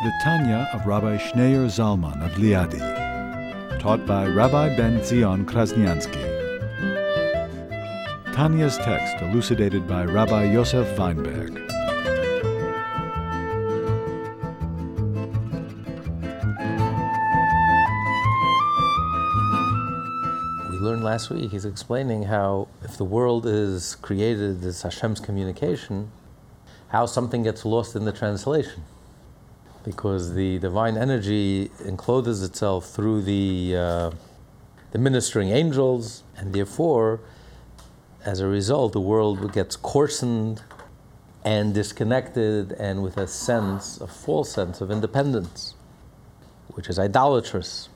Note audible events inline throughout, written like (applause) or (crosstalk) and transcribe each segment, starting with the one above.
The Tanya of Rabbi Schneur Zalman of Liadi. Taught by Rabbi Ben Zion Krasniansky. Tanya's text elucidated by Rabbi Yosef Weinberg. We learned last week, he's explaining how if the world is created as Hashem's communication, how something gets lost in the translation. Because the divine energy encloses itself through the, uh, the ministering angels, and therefore, as a result, the world gets coarsened and disconnected and with a sense, a false sense of independence, which is idolatrous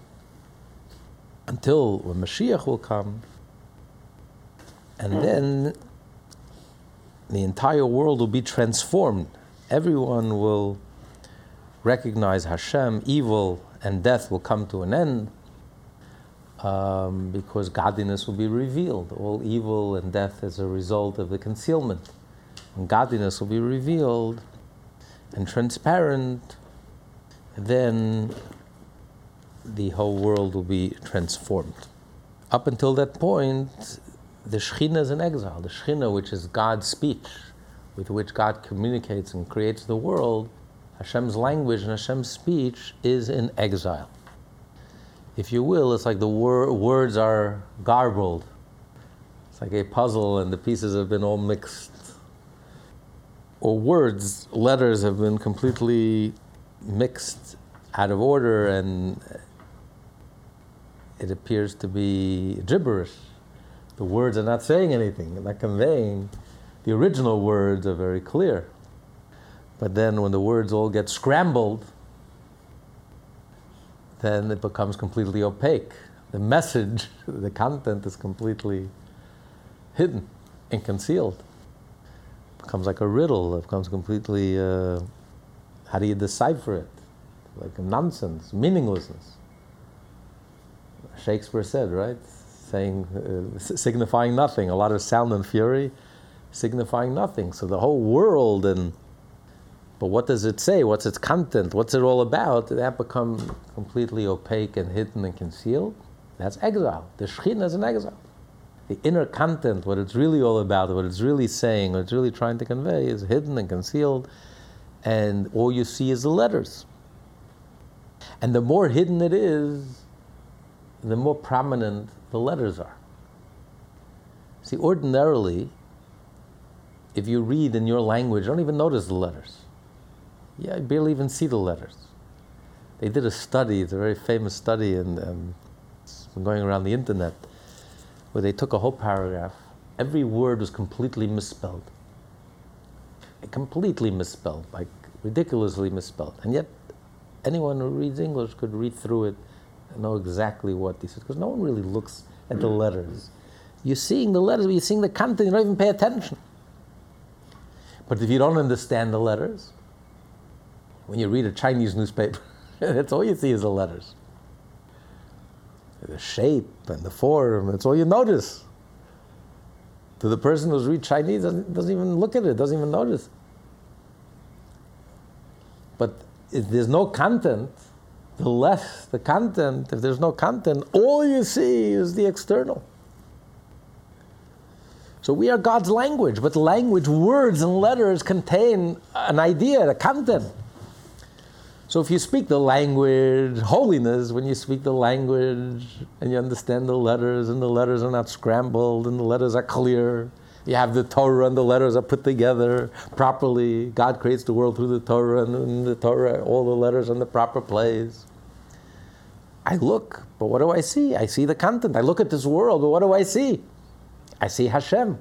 until when Mashiach will come, and then the entire world will be transformed. Everyone will recognize Hashem, evil and death will come to an end um, because godliness will be revealed. All evil and death is a result of the concealment. When godliness will be revealed and transparent, then the whole world will be transformed. Up until that point, the Shekhinah is in exile. The Shekhinah, which is God's speech, with which God communicates and creates the world, Hashem's language and Hashem's speech is in exile. If you will, it's like the wor- words are garbled. It's like a puzzle and the pieces have been all mixed. Or words, letters have been completely mixed out of order and it appears to be gibberish. The words are not saying anything, they're not conveying. The original words are very clear. But then when the words all get scrambled, then it becomes completely opaque. The message, (laughs) the content is completely hidden and concealed. It becomes like a riddle, it becomes completely, uh, how do you decipher it? Like nonsense, meaninglessness. Shakespeare said, right? Saying, uh, signifying nothing, a lot of sound and fury, signifying nothing. So the whole world and but what does it say? What's its content? What's it all about? That become completely opaque and hidden and concealed. That's exile. The Shekhinah is an exile. The inner content, what it's really all about, what it's really saying, what it's really trying to convey, is hidden and concealed, and all you see is the letters. And the more hidden it is, the more prominent the letters are. See, ordinarily, if you read in your language, you don't even notice the letters. Yeah, you barely even see the letters. They did a study, it's a very famous study, and um, it's been going around the internet, where they took a whole paragraph. Every word was completely misspelled. Completely misspelled, like ridiculously misspelled. And yet, anyone who reads English could read through it and know exactly what he says, because no one really looks at the letters. You're seeing the letters, but you're seeing the content, you don't even pay attention. But if you don't understand the letters, when you read a Chinese newspaper, (laughs) that's all you see is the letters. The shape and the form, that's all you notice. To the person who's read Chinese, doesn't, doesn't even look at it, doesn't even notice. But if there's no content, the less the content, if there's no content, all you see is the external. So we are God's language, but language, words, and letters contain an idea, a content. So if you speak the language, holiness, when you speak the language and you understand the letters, and the letters are not scrambled, and the letters are clear, you have the Torah and the letters are put together properly. God creates the world through the Torah, and in the Torah, all the letters in the proper place. I look, but what do I see? I see the content. I look at this world, but what do I see? I see Hashem.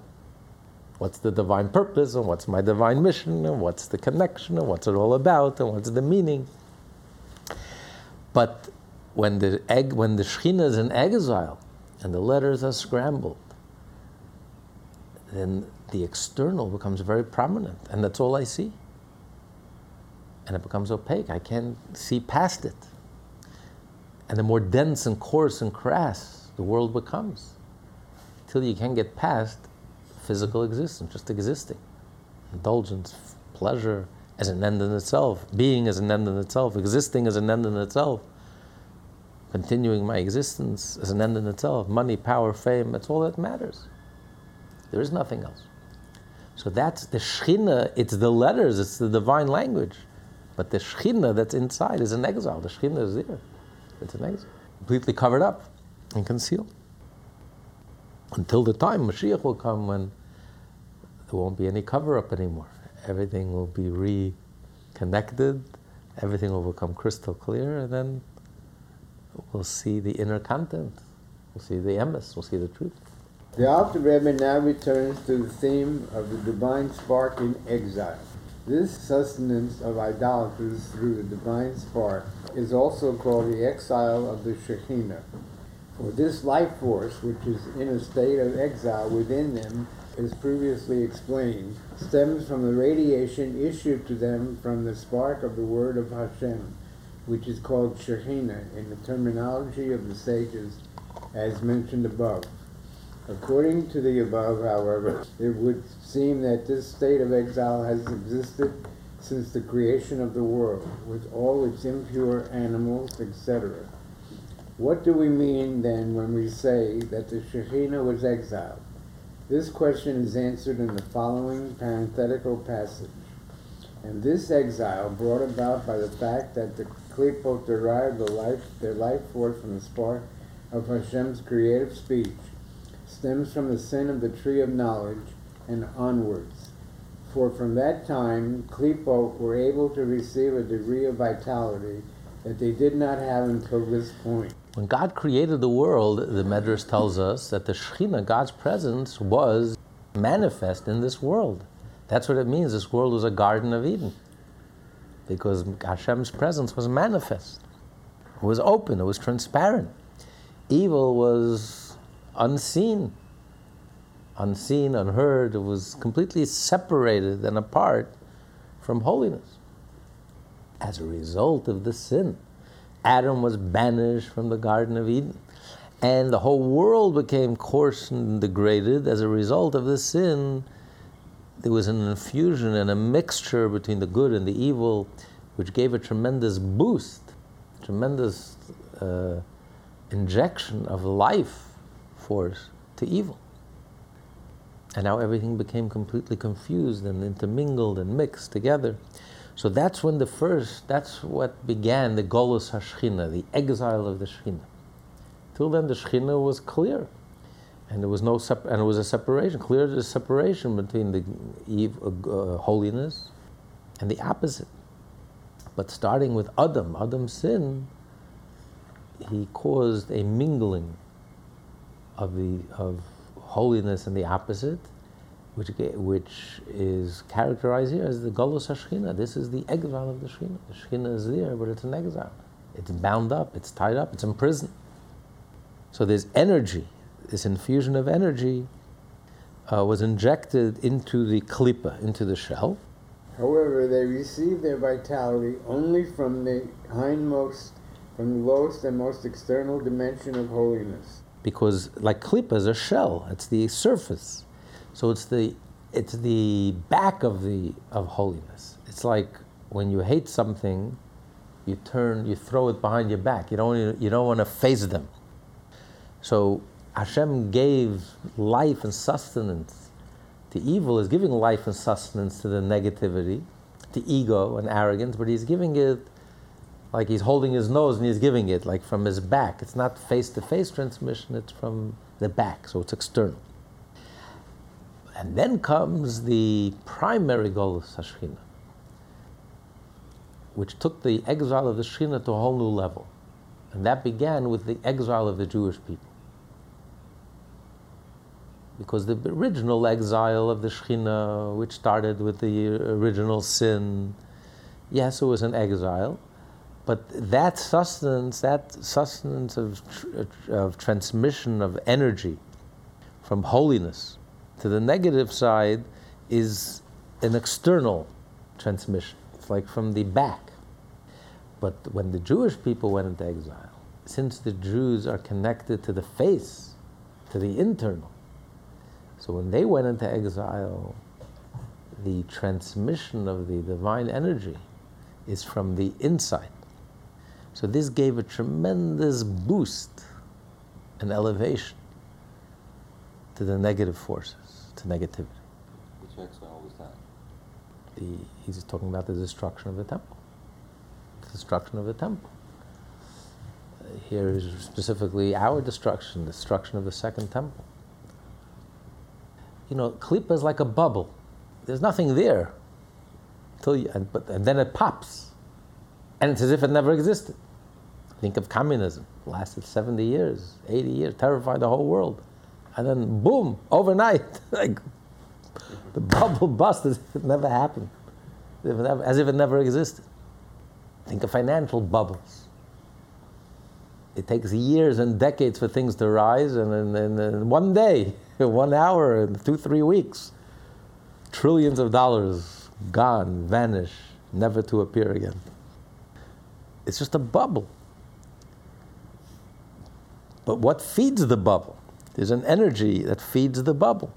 What's the divine purpose, and what's my divine mission, and what's the connection, and what's it all about, and what's the meaning? But when the egg, when the Shekhinah is in exile, and the letters are scrambled, then the external becomes very prominent, and that's all I see. And it becomes opaque. I can't see past it. And the more dense and coarse and crass the world becomes, till you can't get past physical existence, just existing. Indulgence, pleasure as an end in itself, being as an end in itself, existing as an end in itself, continuing my existence as an end in itself, money, power, fame, that's all that matters. There is nothing else. So that's the Shechina, it's the letters, it's the divine language. But the Shechina that's inside is an exile. The Shechina is there. It's an exile. Completely covered up and concealed. Until the time Mashiach will come when there won't be any cover up anymore. Everything will be reconnected, everything will become crystal clear, and then we'll see the inner content. We'll see the emes, we'll see the truth. The Alter Rebbe now returns to the theme of the divine spark in exile. This sustenance of idolaters through the divine spark is also called the exile of the Shekhinah. For this life force, which is in a state of exile within them, as previously explained, stems from the radiation issued to them from the spark of the word of Hashem, which is called Shekhinah in the terminology of the sages, as mentioned above. According to the above, however, it would seem that this state of exile has existed since the creation of the world, with all its impure animals, etc. What do we mean then when we say that the Shekhinah was exiled? This question is answered in the following parenthetical passage. And this exile, brought about by the fact that the Klipot derived the life, their life force from the spark of Hashem's creative speech, stems from the sin of the tree of knowledge and onwards. For from that time, Klipot were able to receive a degree of vitality that they did not have until this point. When God created the world, the Medrash tells us that the Shekhinah, God's presence, was manifest in this world. That's what it means. This world was a Garden of Eden. Because Hashem's presence was manifest. It was open, it was transparent. Evil was unseen, unseen, unheard. It was completely separated and apart from holiness. As a result of the sin, Adam was banished from the Garden of Eden. And the whole world became coarse and degraded as a result of this sin. There was an infusion and a mixture between the good and the evil, which gave a tremendous boost, tremendous uh, injection of life force to evil. And now everything became completely confused and intermingled and mixed together. So that's when the first, that's what began the Golus HaShechina, the exile of the Shechina. Till then, the Shechina was clear, and there was no sep- and it was a separation, clear separation between the eve, uh, holiness and the opposite. But starting with Adam, Adam's sin, he caused a mingling of the of holiness and the opposite, which, which is characterized here as the Golos HaShechina. This is the exile of the Shechina. The Shechina is there, but it's an exile. It's bound up, it's tied up, it's imprisoned. So there's energy, this infusion of energy uh, was injected into the klipa, into the shell. However, they receive their vitality only from the hindmost, from the lowest and most external dimension of holiness. Because, like klipa is a shell, it's the surface. So it's the it's the back of the of holiness. It's like when you hate something, you turn, you throw it behind your back. You don't you don't want to face them. So Hashem gave life and sustenance. The evil is giving life and sustenance to the negativity, to ego and arrogance, but he's giving it like he's holding his nose and he's giving it like from his back. It's not face to face transmission, it's from the back, so it's external. And then comes the primary goal of Shechina, which took the exile of the Shechina to a whole new level. And that began with the exile of the Jewish people. Because the original exile of the Shechina, which started with the original sin, yes, it was an exile, But that sustenance, that sustenance of, of transmission of energy from holiness to the negative side is an external transmission. It's like from the back. But when the Jewish people went into exile, since the Jews are connected to the face, to the internal, so when they went into exile, the transmission of the divine energy is from the inside. So this gave a tremendous boost and elevation to the negative forces, to negativity. Which exile was that? The, he's talking about the destruction of the temple. The destruction of the temple. Uh, here is specifically our destruction, the destruction of the second temple. You know, klipa is like a bubble. There's nothing there. Till you, and, but, and then it pops. And it's as if it never existed. Think of communism. Lasted 70 years, 80 years, terrified the whole world. And then boom, overnight, (laughs) like the bubble bust as if it never happened, as if it never, existed. Think of financial bubbles. It takes years and decades for things to rise, and in, one day, (laughs) one hour, two, three weeks, trillions of dollars gone, vanish, never to appear again. It's just a bubble. But what feeds the bubble? There's an energy that feeds the bubble.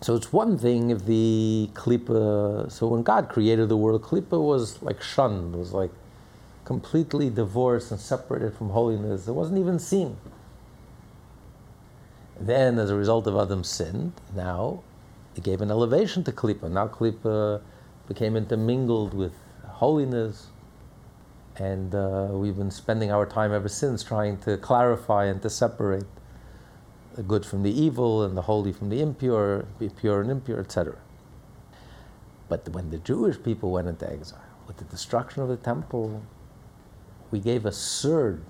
So it's one thing if the klipa. So when God created the world, klipa was like shunned, was like completely divorced and separated from holiness. It wasn't even seen. Then, as a result of Adam's sin, now it gave an elevation to klipa. Now klipa became intermingled with holiness, and uh, we've been spending our time ever since trying to clarify and to separate the good from the evil and the holy from the impure, the pure and impure, etc. But when the Jewish people went into exile, with the destruction of the temple, we gave a surge.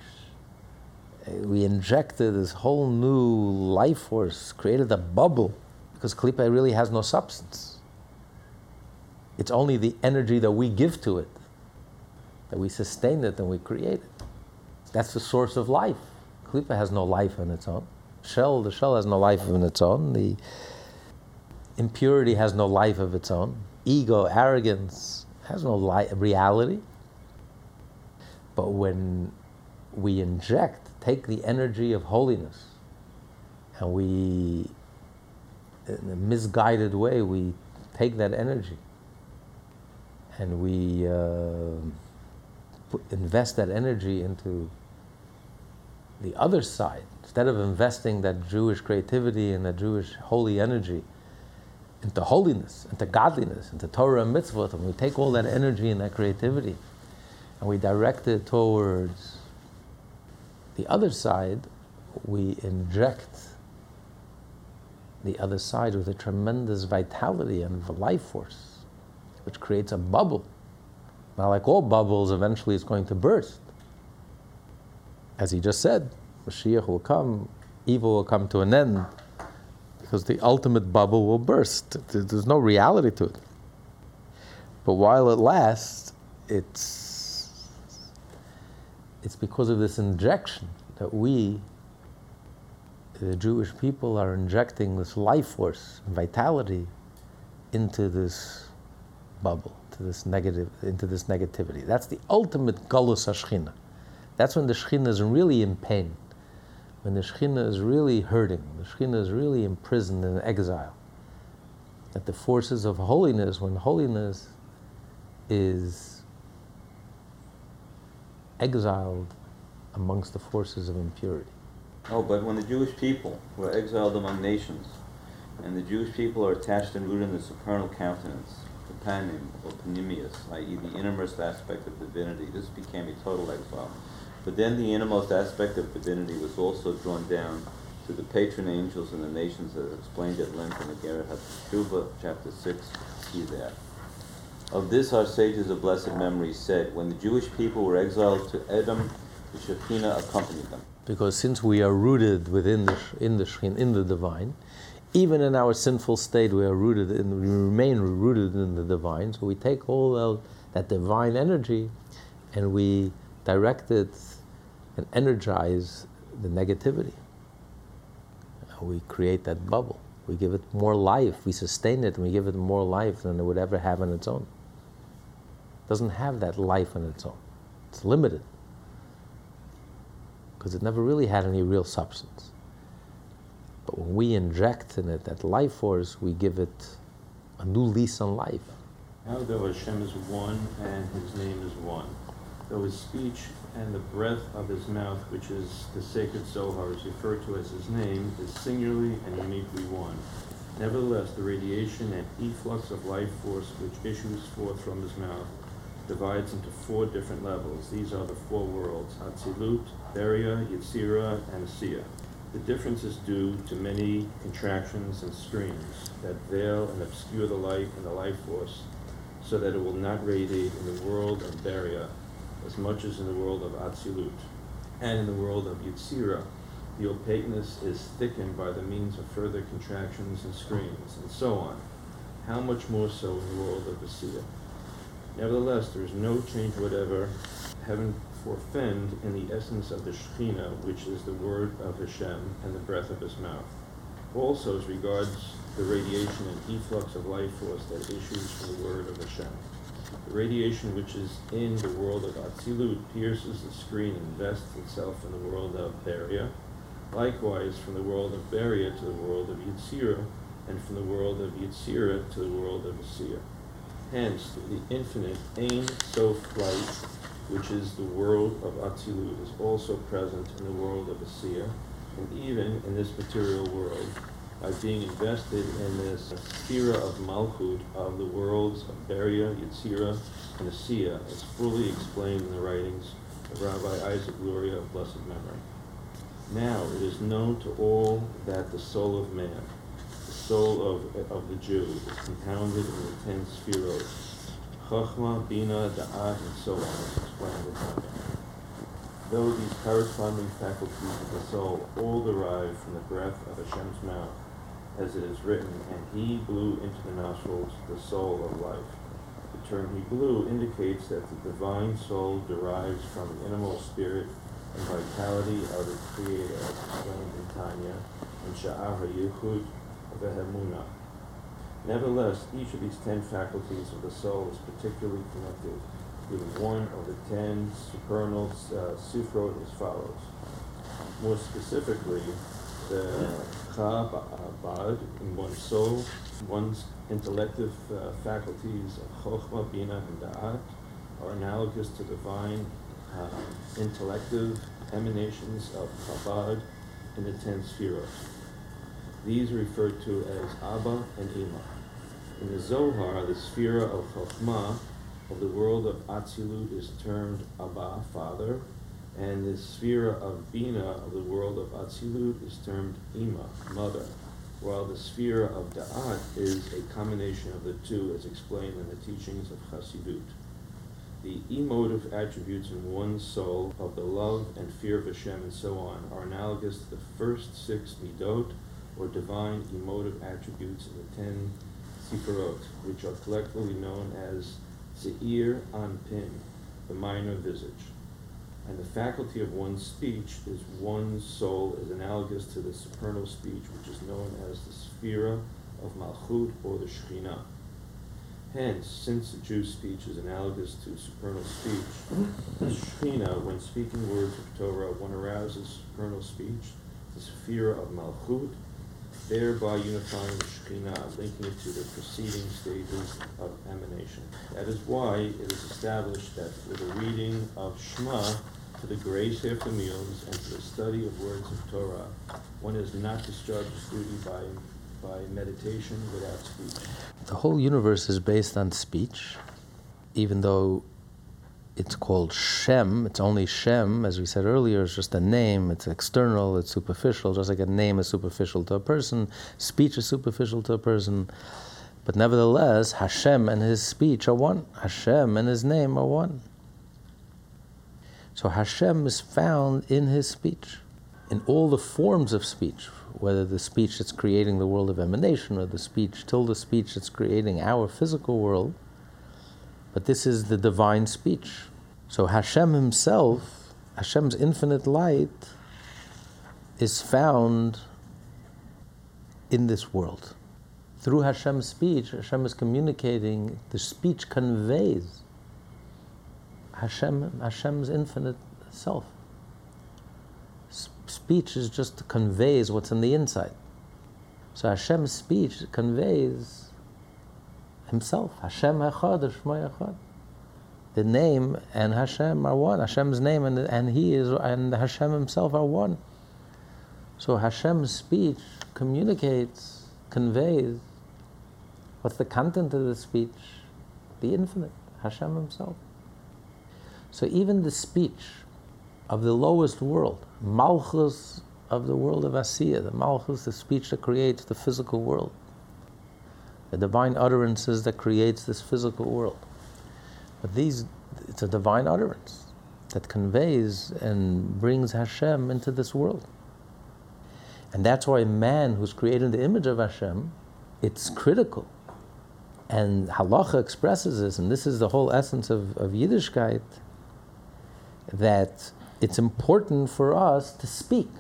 We injected this whole new life force, created a bubble, because Klippa really has no substance. It's only the energy that we give to it that we sustain it and we create it. That's the source of life. Klippa has no life on its own. Shell, the shell has no life on its own. The impurity has no life of its own. Ego, arrogance has no li- reality. But when we inject, take the energy of holiness, and we, in a misguided way, we take that energy and we. Uh, put, invest that energy into the other side, instead of investing that Jewish creativity and that Jewish holy energy into holiness, into godliness, into Torah and mitzvot, and we take all that energy and that creativity and we direct it towards the other side, we inject the other side with a tremendous vitality and life force, which creates a bubble now, like all bubbles, eventually it's going to burst. As he just said, Mashiach will come, evil will come to an end, because the ultimate bubble will burst. There's no reality to it. But while it lasts, it's, it's because of this injection that we, the Jewish people, are injecting this life force, vitality into this bubble to this negative, into this negativity. That's the ultimate galus hashchina. That's when the shechina is really in pain, when the shechina is really hurting, the shechina is really imprisoned in exile. That the forces of holiness, when holiness is exiled amongst the forces of impurity. Oh, but when the Jewish people were exiled among nations, and the Jewish people are attached and rooted in the supernal countenance, panim or pnimius, i.e., the innermost aspect of divinity. This became a total exile. But then the innermost aspect of divinity was also drawn down to the patron angels and the nations as explained at length in the Gerah HaTeshuva, chapter 6. See there. Of this our sages of blessed memory said, when the Jewish people were exiled to Edom, the Shekhinah accompanied them. Because since we are rooted within the, in the Shekhinah, in the divine, even in our sinful state, we are rooted in, we remain rooted in the divine. So we take all that divine energy and we direct it and energize the negativity. We create that bubble. We give it more life. We sustain it and we give it more life than it would ever have on its own. It doesn't have that life on its own. It's limited. Because it never really had any real substance. When we inject in it that life force, we give it a new lease on life. How though Hashem is one and his name is one, though his speech and the breath of his mouth, which is the sacred Zohar, is referred to as his name, is singularly and uniquely one. Nevertheless, the radiation and efflux of life force which issues forth from his mouth divides into four different levels. These are the four worlds Atzilut, Beria, Yetzira, and Asiya. The difference is due to many contractions and screens that veil and obscure the light and the life force so that it will not radiate in the world of Beria as much as in the world of Atzilut. And in the world of Yetzira, the opaqueness is thickened by the means of further contractions and screens, and so on. How much more so in the world of Asiya? Nevertheless, there is no change whatever, heaven forfend, in the essence of the Shekhinah, which is the word of Hashem and the breath of his mouth. Also, as regards the radiation and efflux of life force that issues from the word of Hashem. The radiation which is in the world of Atzilut pierces the screen and vests itself in the world of Beria. Likewise, from the world of Beria to the world of Yetzirah, and from the world of Yetzirah to the world of Asiya. Hence, the infinite Ein Sof light, which is the world of Atzilut, is also present in the world of Asiya, and even in this material world, by being invested in this sphere of Malchut of the worlds of Beria, Yetzira, and Asiya, as fully explained in the writings of Rabbi Isaac Luria of blessed memory. Now it is known to all that the soul of man, the soul of, of the Jew, is compounded in the ten sefiros, Chachma, Bina, Da'at, and so on. Though these corresponding faculties of the soul all derive from the breath of Hashem's mouth, as it is written, and he blew into the nostrils the soul of life. The term he blew indicates that the divine soul derives from the innermost spirit and vitality of the Creator, as explained in Tanya, and Sha'ar HaYichud Vehemuna. Nevertheless, each of these ten faculties of the soul is particularly connected with one of the ten supernal uh, as follows. More specifically, the Chabad in one's soul, one's intellective uh, faculties of Chokhmah, Bina, and Da'at are analogous to divine uh, intellective emanations of Chabad in the ten spheres. These are referred to as Abba and Ima. In the Zohar, the sphere of Chokhmah of the world of Atzilut is termed Abba, father, and the sphere of Bina of the world of Atzilut is termed Ima, mother, while the sphere of Da'at is a combination of the two as explained in the teachings of Chassidut. The emotive attributes in one's soul of the love and fear of Hashem and so on are analogous to the first six midot, or divine emotive attributes in the ten sifrot, which are collectively known as Zeir Anpin, the minor visage and the faculty of one's speech is one's soul is analogous to the supernal speech, which is known as the Sphira of Malchut or the Shekhinah. Hence, since the Jew's speech is analogous to supernal speech, the Shekhinah, when speaking words of Torah, one arouses supernal speech, the Sphira of Malchut, thereby unifying the Shekhinah, linking it to the preceding stages of emanation. That is why it is established that with the reading of Shema, to the grace after meals, and to the study of words of Torah, one is not discharged his duty by, by meditation without speech. The whole universe is based on speech, even though it's called Shem, it's only Shem, as we said earlier, it's just a name, it's external, it's superficial, just like a name is superficial to a person, speech is superficial to a person. But nevertheless, Hashem and his speech are one. Hashem and his name are one. So Hashem is found in his speech, in all the forms of speech, whether the speech that's creating the world of emanation or the speech till the speech that's creating our physical world. But this is the divine speech. So Hashem Himself, Hashem's infinite light, is found in this world. Through Hashem's speech, Hashem is communicating, the speech conveys Hashem, Hashem's infinite self. Speech is just conveys what's in the inside. So Hashem's speech conveys Himself. Hashem Echad, Shemo Echad. The name and Hashem are one. Hashem's name and, and He is and Hashem Himself are one. So Hashem's speech communicates, conveys what's the content of the speech? The infinite, Hashem Himself. So even the speech of the lowest world, Malchus of the world of Asiya, the Malchus, the speech that creates the physical world, the divine utterances that creates this physical world. But these, it's a divine utterance that conveys and brings Hashem into this world. And that's why man who's created in the image of Hashem, it's critical. And halacha expresses this, and this is the whole essence of, of Yiddishkeit, that it's important for us to speak.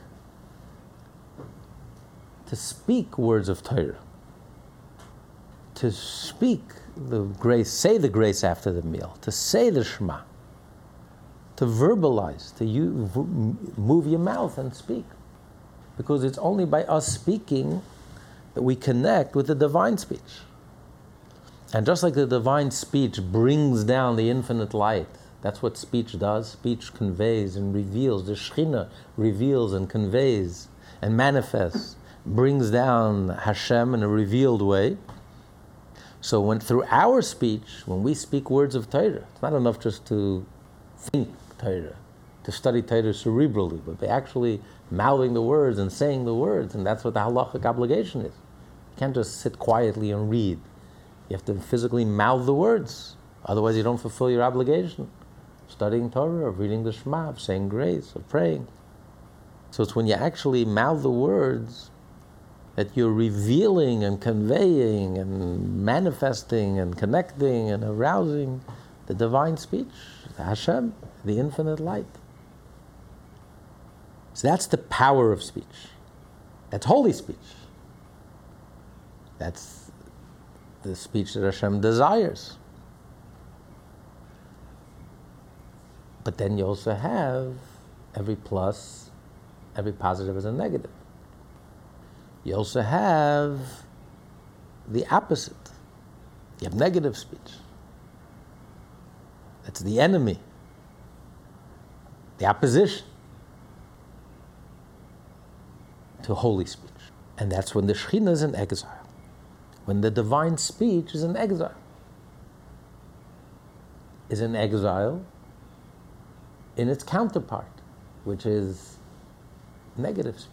To speak words of Torah. To speak the grace, say the grace after the meal, to say the Shema, to verbalize, to you, move your mouth and speak because it's only by us speaking that we connect with the divine speech. And just like the divine speech brings down the infinite light, that's what speech does. Speech conveys and reveals. The Shekhinah reveals and conveys and manifests, brings down Hashem in a revealed way. So when through our speech, when we speak words of Torah, it's not enough just to think Torah, to study Torah cerebrally, but by actually mouthing the words and saying the words, and that's what the halachic obligation is. You can't just sit quietly and read. You have to physically mouth the words, otherwise you don't fulfill your obligation. Studying Torah, of reading the Shema, of saying grace, of praying. So it's when you actually mouth the words that you're revealing and conveying and manifesting and connecting and arousing the divine speech, the Hashem, the infinite light. So that's the power of speech. That's holy speech. That's the speech that Hashem desires. But then you also have every plus, every positive is a negative. You also have the opposite. You have negative speech. That's the enemy, the opposition to holy speech. And that's when the Shekhinah is in exile, when the divine speech is in exile. Is in exile in its counterpart, which is negative speech.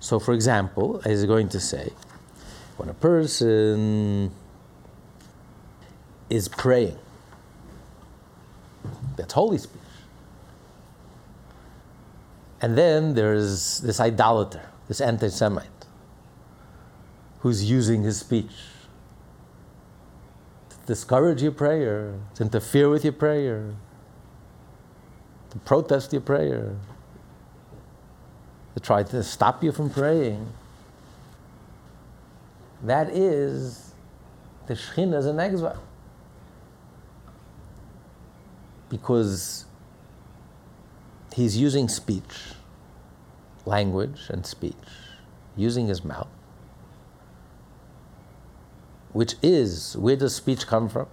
So, for example, he's going to say, when a person is praying, that's holy speech. And then there's this idolater, this anti Semite, who's using his speech to discourage your prayer, to interfere with your prayer, to protest your prayer, to try to stop you from praying. That is the Shekhinah is an exile. Because he's using speech, language and speech, using his mouth, which is, where does speech come from?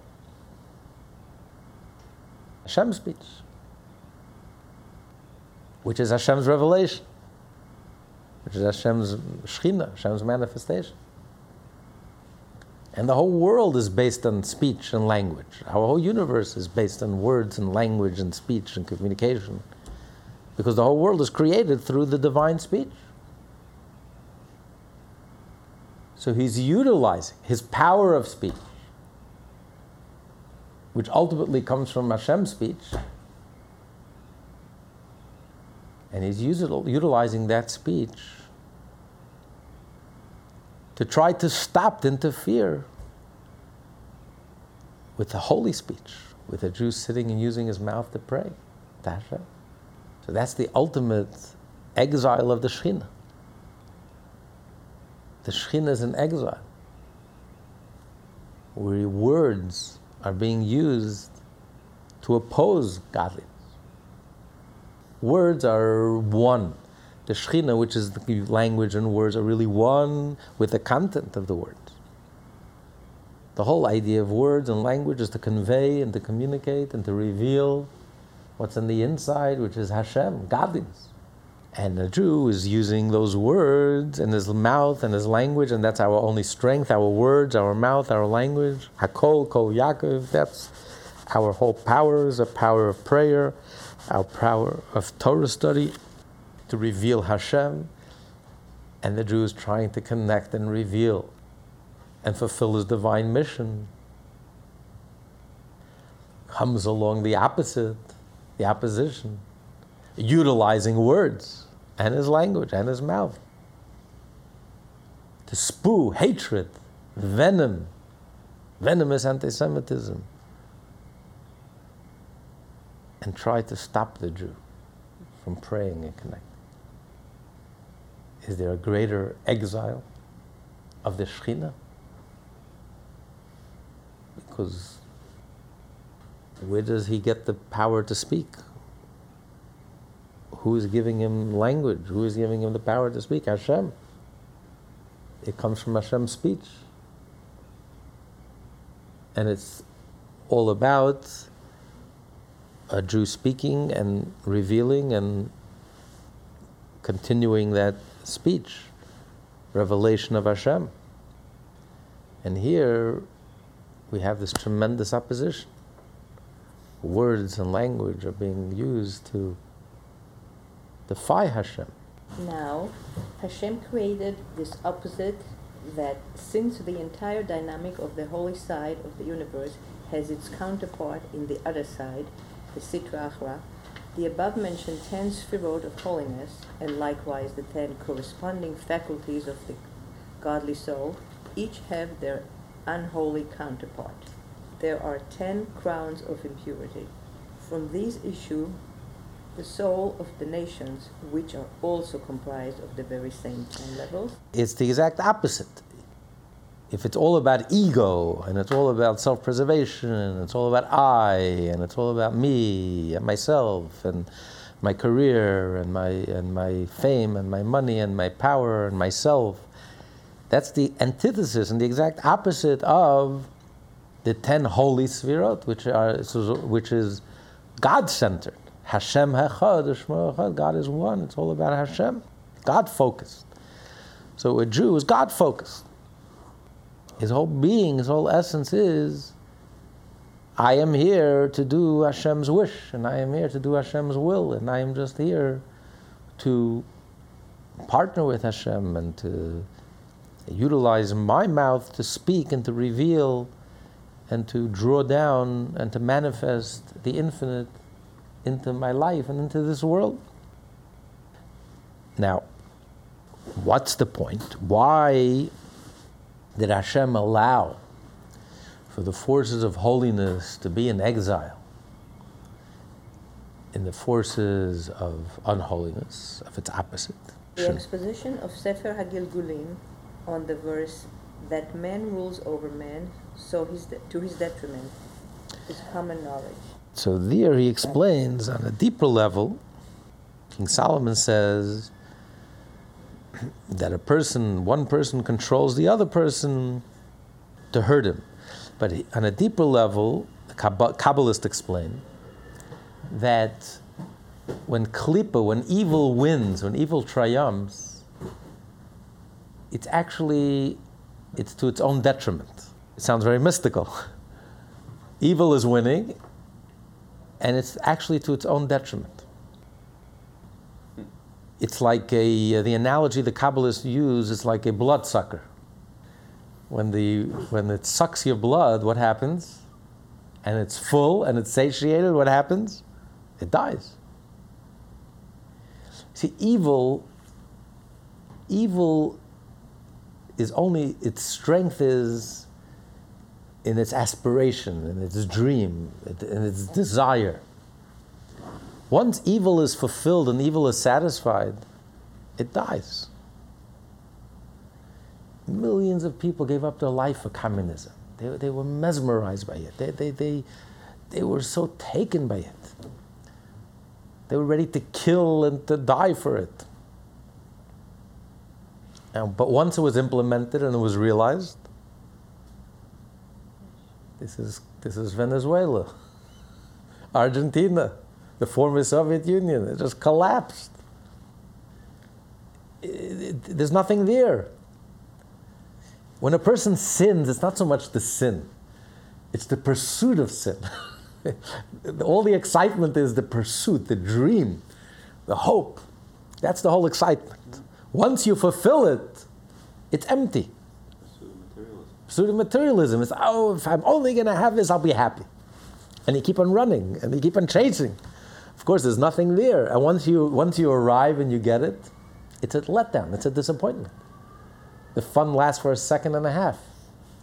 Hashem's speech, which is Hashem's revelation, which is Hashem's Shekhinah, Hashem's manifestation. And the whole world is based on speech and language. Our whole universe is based on words and language and speech and communication because the whole world is created through the divine speech. So he's utilizing his power of speech, which ultimately comes from Hashem's speech, and he's utilizing that speech to try to stop, to interfere with the holy speech, with a Jew sitting and using his mouth to pray Hashem. So that's the ultimate exile of the Shekhinah. The Shekhinah is an exile, where words are being used to oppose godliness. Words are one. The Shekhinah, which is the language and words, are really one with the content of the words. The whole idea of words and language is to convey and to communicate and to reveal what's in the inside, which is Hashem, godliness. And the Jew is using those words in his mouth and his language, and that's our only strength our words, our mouth, our language. Hakol, Kol Yaakov, that's our whole power is a power of prayer, our power of Torah study to reveal Hashem. And the Jew is trying to connect and reveal and fulfill his divine mission. Comes along the opposite, the opposition, utilizing words and his language and his mouth to spew hatred, venom, venomous anti Semitism, and try to stop the Jew from praying and connecting. Is there a greater exile of the Shekhinah? Because where does he get the power to speak? Who is giving him language? Who is giving him the power to speak? Hashem. It comes from Hashem's speech. And it's all about a Jew speaking and revealing and continuing that speech, revelation of Hashem. And here we have this tremendous opposition. Words and language are being used to defy Hashem. Now, Hashem created this opposite that since the entire dynamic of the holy side of the universe has its counterpart in the other side, the Sitra Achra, the above mentioned ten sfirot of holiness, and likewise the ten corresponding faculties of the godly soul, each have their unholy counterpart. There are ten crowns of impurity. From these issue the soul of the nations, which are also comprised of the very same ten levels. It's the exact opposite. If it's all about ego and it's all about self preservation and it's all about I and it's all about me and myself and my career and my, and my fame and my money and my power and myself, that's the antithesis and the exact opposite of the ten holy sfirot, which, are, which is God centered. Hashem Hechad, Echad, God is one. It's all about Hashem, God focused. So a Jew is God focused. His whole being, his whole essence is I am here to do Hashem's wish, and I am here to do Hashem's will, and I am just here to partner with Hashem and to utilize my mouth to speak and to reveal and to draw down and to manifest the infinite into my life and into this world. Now, what's the point? Why did Hashem allow for the forces of holiness to be in exile in the forces of unholiness, of its opposite? The exposition of Sefer Hagilgulim on the verse that man rules over man, so his de- to his detriment, is common knowledge. So there he explains on a deeper level. King Solomon says that a person, one person controls the other person to hurt him. But on a deeper level, the Kabbalists explain that when klipa, when evil wins, when evil triumphs, it's actually it's to its own detriment. It sounds very mystical. (laughs) evil is winning, and it's actually to its own detriment it's like a, uh, the analogy the Kabbalists use is like a bloodsucker. When, the, when it sucks your blood, what happens? And it's full and it's satiated, what happens? It dies. See, evil, evil is only, its strength is in its aspiration, in its dream, in its desire. Once evil is fulfilled and evil is satisfied, it dies. Millions of people gave up their life for communism. They, they were mesmerized by it. They, they, they, they were so taken by it. They were ready to kill and to die for it. And, but once it was implemented and it was realized, this is, this is Venezuela, (laughs) Argentina, the former Soviet Union. It just collapsed. It, it, there's nothing there. When a person sins, it's not so much the sin, it's the pursuit of sin. (laughs) All the excitement is the pursuit, the dream, the hope. That's the whole excitement. Once you fulfill it, it's empty. Pseudo materialism is, oh, if I'm only going to have this, I'll be happy. And you keep on running and you keep on chasing. Of course, there's nothing there. And once you, once you arrive and you get it, it's a letdown, it's a disappointment. The fun lasts for a second and a half.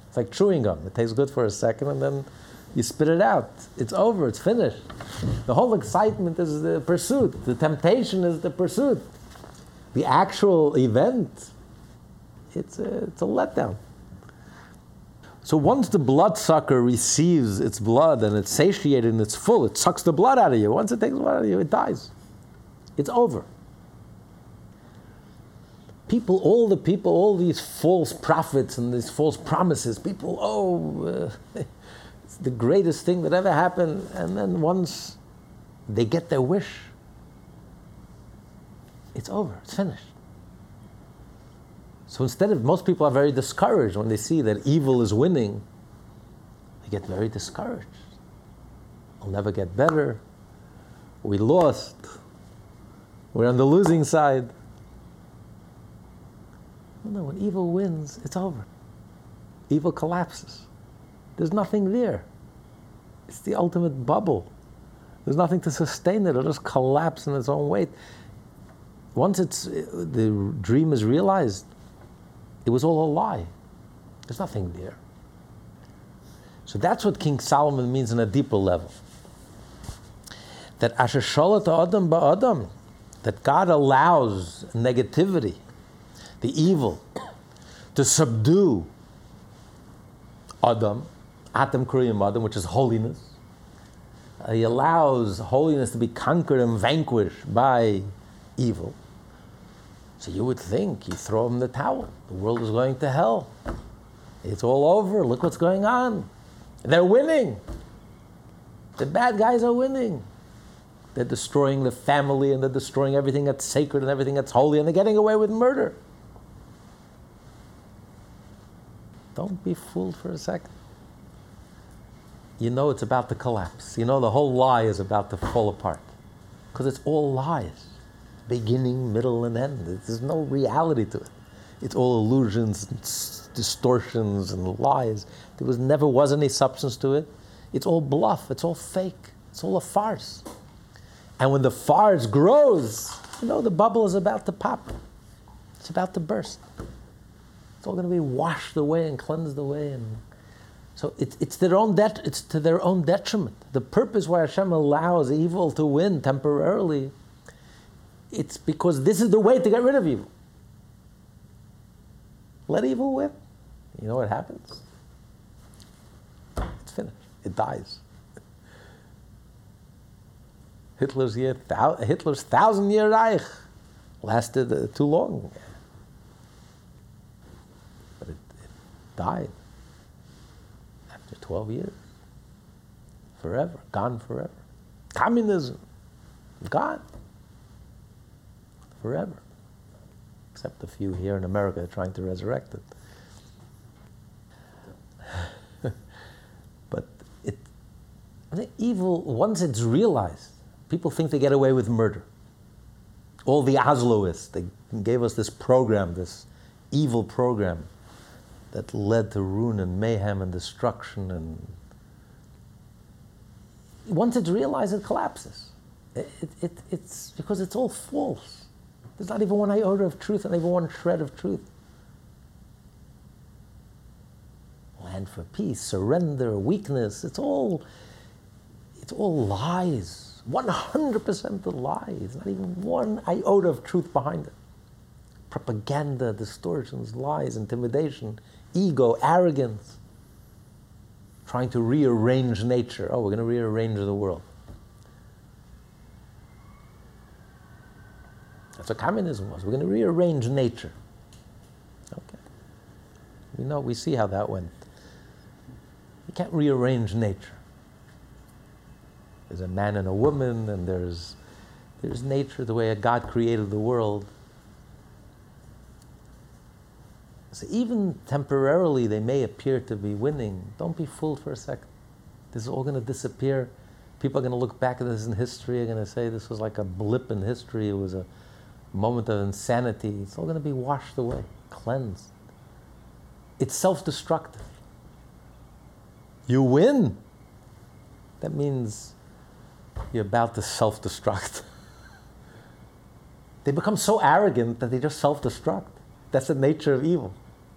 It's like chewing gum. It tastes good for a second and then you spit it out. It's over, it's finished. The whole excitement is the pursuit, the temptation is the pursuit. The actual event, it's a, it's a letdown. So once the bloodsucker receives its blood and it's satiated and it's full, it sucks the blood out of you. Once it takes the blood out of you, it dies. It's over. People, all the people, all these false prophets and these false promises, people, oh, uh, (laughs) it's the greatest thing that ever happened. And then once they get their wish, it's over, it's finished. So instead of, most people are very discouraged when they see that evil is winning, they get very discouraged. We'll never get better. We lost. We're on the losing side. No, when evil wins, it's over. Evil collapses. There's nothing there. It's the ultimate bubble. There's nothing to sustain it. It'll just collapse in its own weight. Once it's, the dream is realized, it was all a lie. There's nothing there. So that's what King Solomon means on a deeper level. That Asher Sholat Adam Adam, that God allows negativity, the evil, to subdue Adam, Atam Kuriyam Adam, which is holiness. He allows holiness to be conquered and vanquished by evil. So you would think you throw him the towel. The world is going to hell. It's all over. Look what's going on. They're winning. The bad guys are winning. They're destroying the family and they're destroying everything that's sacred and everything that's holy and they're getting away with murder. Don't be fooled for a second. You know it's about to collapse. You know the whole lie is about to fall apart. Because it's all lies beginning, middle, and end. There's no reality to it. It's all illusions, and distortions, and lies. There was never was any substance to it. It's all bluff. It's all fake. It's all a farce. And when the farce grows, you know the bubble is about to pop. It's about to burst. It's all going to be washed away and cleansed away and so it's, it's, their own det- it's to their own detriment. The purpose why Hashem allows evil to win temporarily, it's because this is the way to get rid of evil. Let evil win. You know what happens? It's finished. It dies. Hitler's year, Hitler's thousand year Reich lasted uh, too long, but it, it died. 12 years. Forever, gone forever. Communism, gone. Forever. Except a few here in America trying to resurrect it. (laughs) but it, the evil, once it's realized, people think they get away with murder. All the Osloists, they gave us this program, this evil program that led to ruin and mayhem and destruction and once it's realized it collapses it, it, it's because it's all false there's not even one iota of truth not even one shred of truth Land for peace, surrender, weakness. It's all, it's all lies. 100% the lies. Not even one iota of truth behind it. Propaganda, distortions, lies, intimidation, ego, arrogance. Trying to rearrange nature. Oh, we're going to rearrange the world. That's what communism was. We're going to rearrange nature. Okay. We know, we see how that went. You can't rearrange nature. There's a man and a woman, and there's, there's nature, the way God created the world. So even temporarily, they may appear to be winning. Don't be fooled for a second. This is all going to disappear. People are going to look back at this in history, are going to say this was like a blip in history. It was a moment of insanity. It's all going to be washed away, cleansed. It's self destructive. You win. That means you're about to self destruct. they become so arrogant that they just self destruct. That's the nature of evil.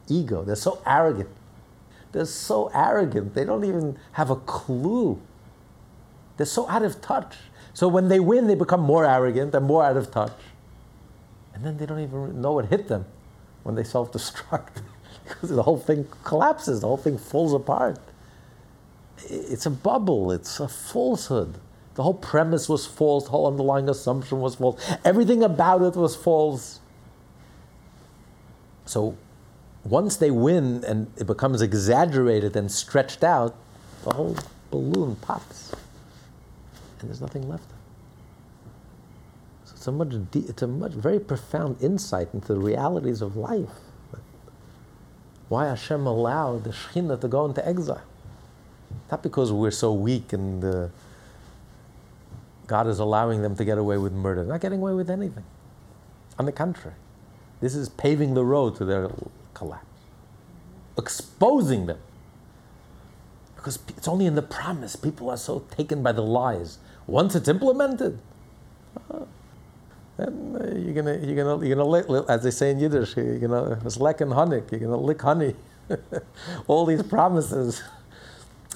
Ego. They're so arrogant. They're so arrogant. They don't even have a clue. They're so out of touch. So when they win, they become more arrogant and more out of touch. And then they don't even know what hit them when they self destruct because (laughs) the whole thing collapses, the whole thing falls apart. It's a bubble, it's a falsehood. The whole premise was false, the whole underlying assumption was false, everything about it was false. So once they win and it becomes exaggerated and stretched out, the whole balloon pops and there's nothing left. A much, de- it's a much very profound insight into the realities of life. Why Hashem allowed the Shekhinah to go into exile? Not because we're so weak and uh, God is allowing them to get away with murder. They're not getting away with anything. On the contrary, this is paving the road to their collapse, exposing them. Because it's only in the promise. People are so taken by the lies. Once it's implemented, uh, uh, you're gonna you're gonna you're gonna lick, as they say in Yiddish, you're gonna it's in honey. You're gonna lick honey. (laughs) all these promises,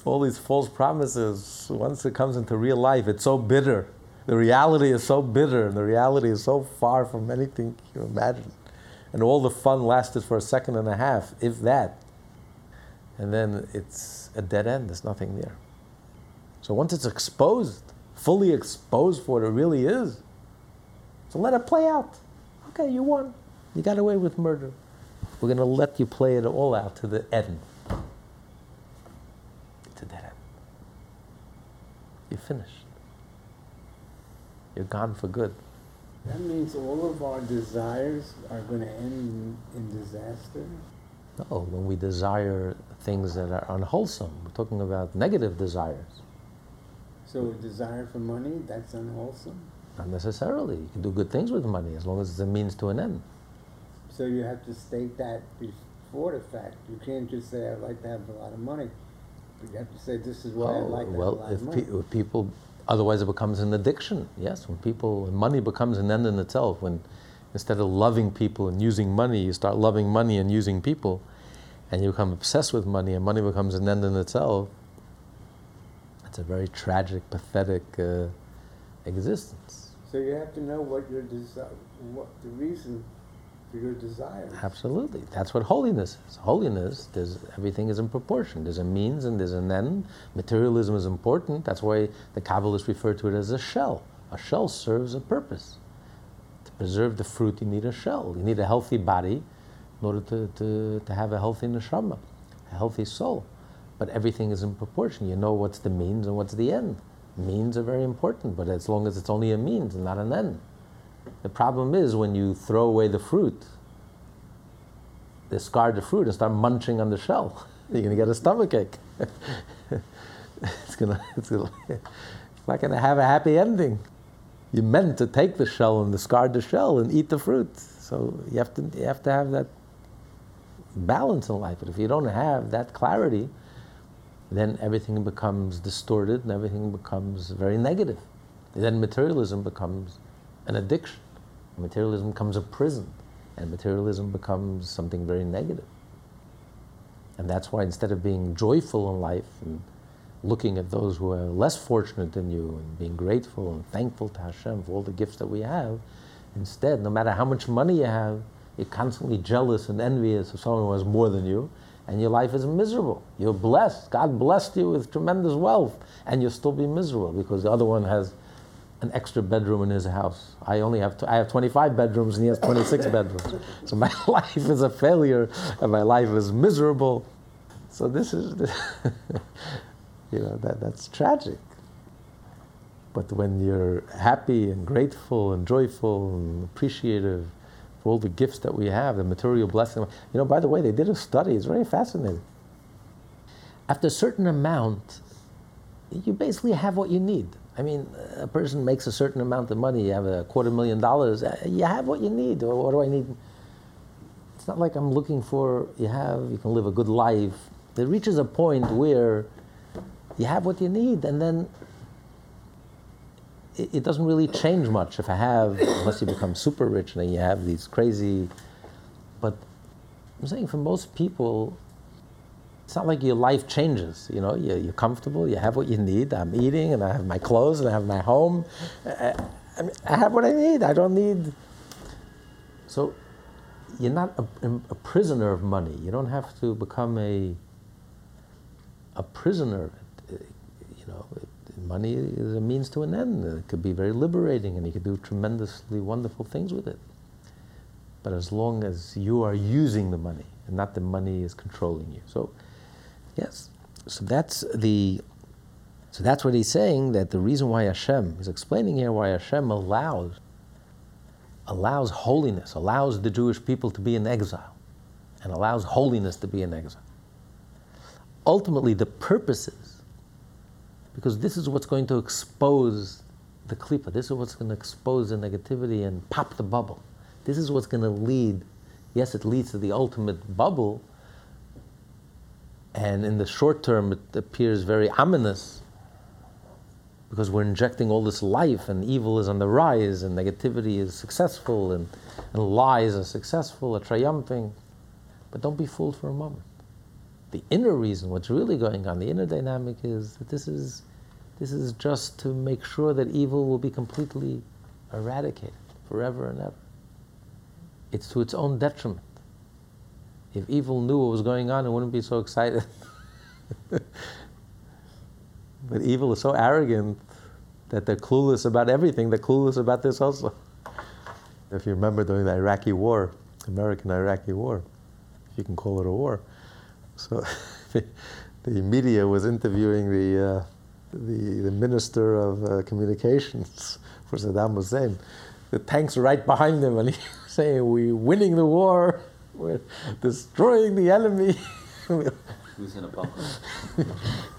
all these false promises. Once it comes into real life, it's so bitter. The reality is so bitter, and the reality is so far from anything you imagine. And all the fun lasted for a second and a half, if that. And then it's a dead end. There's nothing there. So once it's exposed, fully exposed for what it really is, so let it play out. Okay, you won. You got away with murder. We're going to let you play it all out to the end. To that end. You're finished. You're gone for good. That means all of our desires are going to end in, in disaster? No, when we desire things that are unwholesome, we're talking about negative desires. So a desire for money, that's unwholesome? Not necessarily. You can do good things with money as long as it's a means to an end. So you have to state that before the fact. You can't just say, I'd like to have a lot of money. But you have to say, this is why I'd like to well, have a lot if, of money. pe- if people, otherwise it becomes an addiction. Yes, when people, when money becomes an end in itself, when instead of loving people and using money, you start loving money and using people, and you become obsessed with money, and money becomes an end in itself, it's a very tragic, pathetic uh, existence. So you have to know what your desire, what the reason for your desire. Absolutely. That's what holiness is. Holiness, there's, everything is in proportion. There's a means and there's an end. Materialism is important. That's why the Kabbalists refer to it as a shell. A shell serves a purpose. To preserve the fruit, you need a shell. You need a healthy body in order to, to, to have a healthy neshama, a healthy soul. But everything is in proportion. You know what's the means and what's the end. Means are very important, but as long as it's only a means and not an end. The problem is when you throw away the fruit, discard the fruit and start munching on the shell, (laughs) you're going to get a stomach ache. (laughs) it's, gonna, it's, gonna, it's not going to have a happy ending. You meant to take the shell and discard the shell and eat the fruit. So you have to, you have, to have that balance in life. But if you don't have that clarity, then everything becomes distorted and everything becomes very negative. Then materialism becomes an addiction. Materialism becomes a prison, and materialism becomes something very negative. And that's why instead of being joyful in life and looking at those who are less fortunate than you and being grateful and thankful to Hashem for all the gifts that we have, instead, no matter how much money you have, you're constantly jealous and envious of someone who has more than you, and your life is miserable. You're blessed. God blessed you with tremendous wealth, and you'll still be miserable because the other one has an extra bedroom in his house. I only have I have 25 bedrooms, and he has 26 (laughs) bedrooms. So my (laughs) life is a failure, and my life is miserable. So this is, (laughs) you know, that, that's tragic. But when you're happy and grateful and joyful and appreciative for all the gifts that we have, the material blessing. You know, by the way, they did a study, it's very fascinating. After a certain amount, you basically have what you need. I mean, a person makes a certain amount of money, you have a quarter million dollars, uh, you have what you need. What do I need? It's not like I'm looking for, you have, you can live a good life. It reaches a point where you have what you need, and then it, it doesn't really change much if I have, unless you become super rich and then you have these crazy. But I'm saying for most people, it's not like your life changes. You know, you're, you're, comfortable, you have what you need. I'm eating, and I have my clothes, and I have my home. I, I, mean, I have what I need. I don't need. So, you're not a, a, prisoner of money. You don't have to become a a prisoner. You know, money is a means to an end. It could be very liberating, and you could do tremendously wonderful things with it. But as long as you are using the money, and not the money is controlling you. So Yes. So that's the. So that's what he's saying. That the reason why Hashem is explaining here why Hashem allows allows holiness, allows the Jewish people to be in exile, and allows holiness to be in exile. Ultimately, the purpose because this is what's going to expose the klipa. This is what's going to expose the negativity and pop the bubble. This is what's going to lead. Yes, it leads to the ultimate bubble, and in the short term, it appears very ominous because we're injecting all this life, and evil is on the rise, and negativity is successful, and, and lies are successful, are triumphing. But don't be fooled for a moment. The inner reason, what's really going on, the inner dynamic is that this is, this is just to make sure that evil will be completely eradicated forever and ever. It's to its own detriment. If evil knew what was going on, it wouldn't be so excited. (laughs) but evil is so arrogant that they're clueless about everything. They're clueless about this also. If you remember during the Iraqi war, American Iraqi war, if you can call it a war. So (laughs) the, the media was interviewing the, uh, the, the, minister of uh, communications for Saddam Hussein. The tanks are right behind him, and (laughs) he's saying, We're winning the war. We're destroying the enemy. (laughs) Who's in a bunker?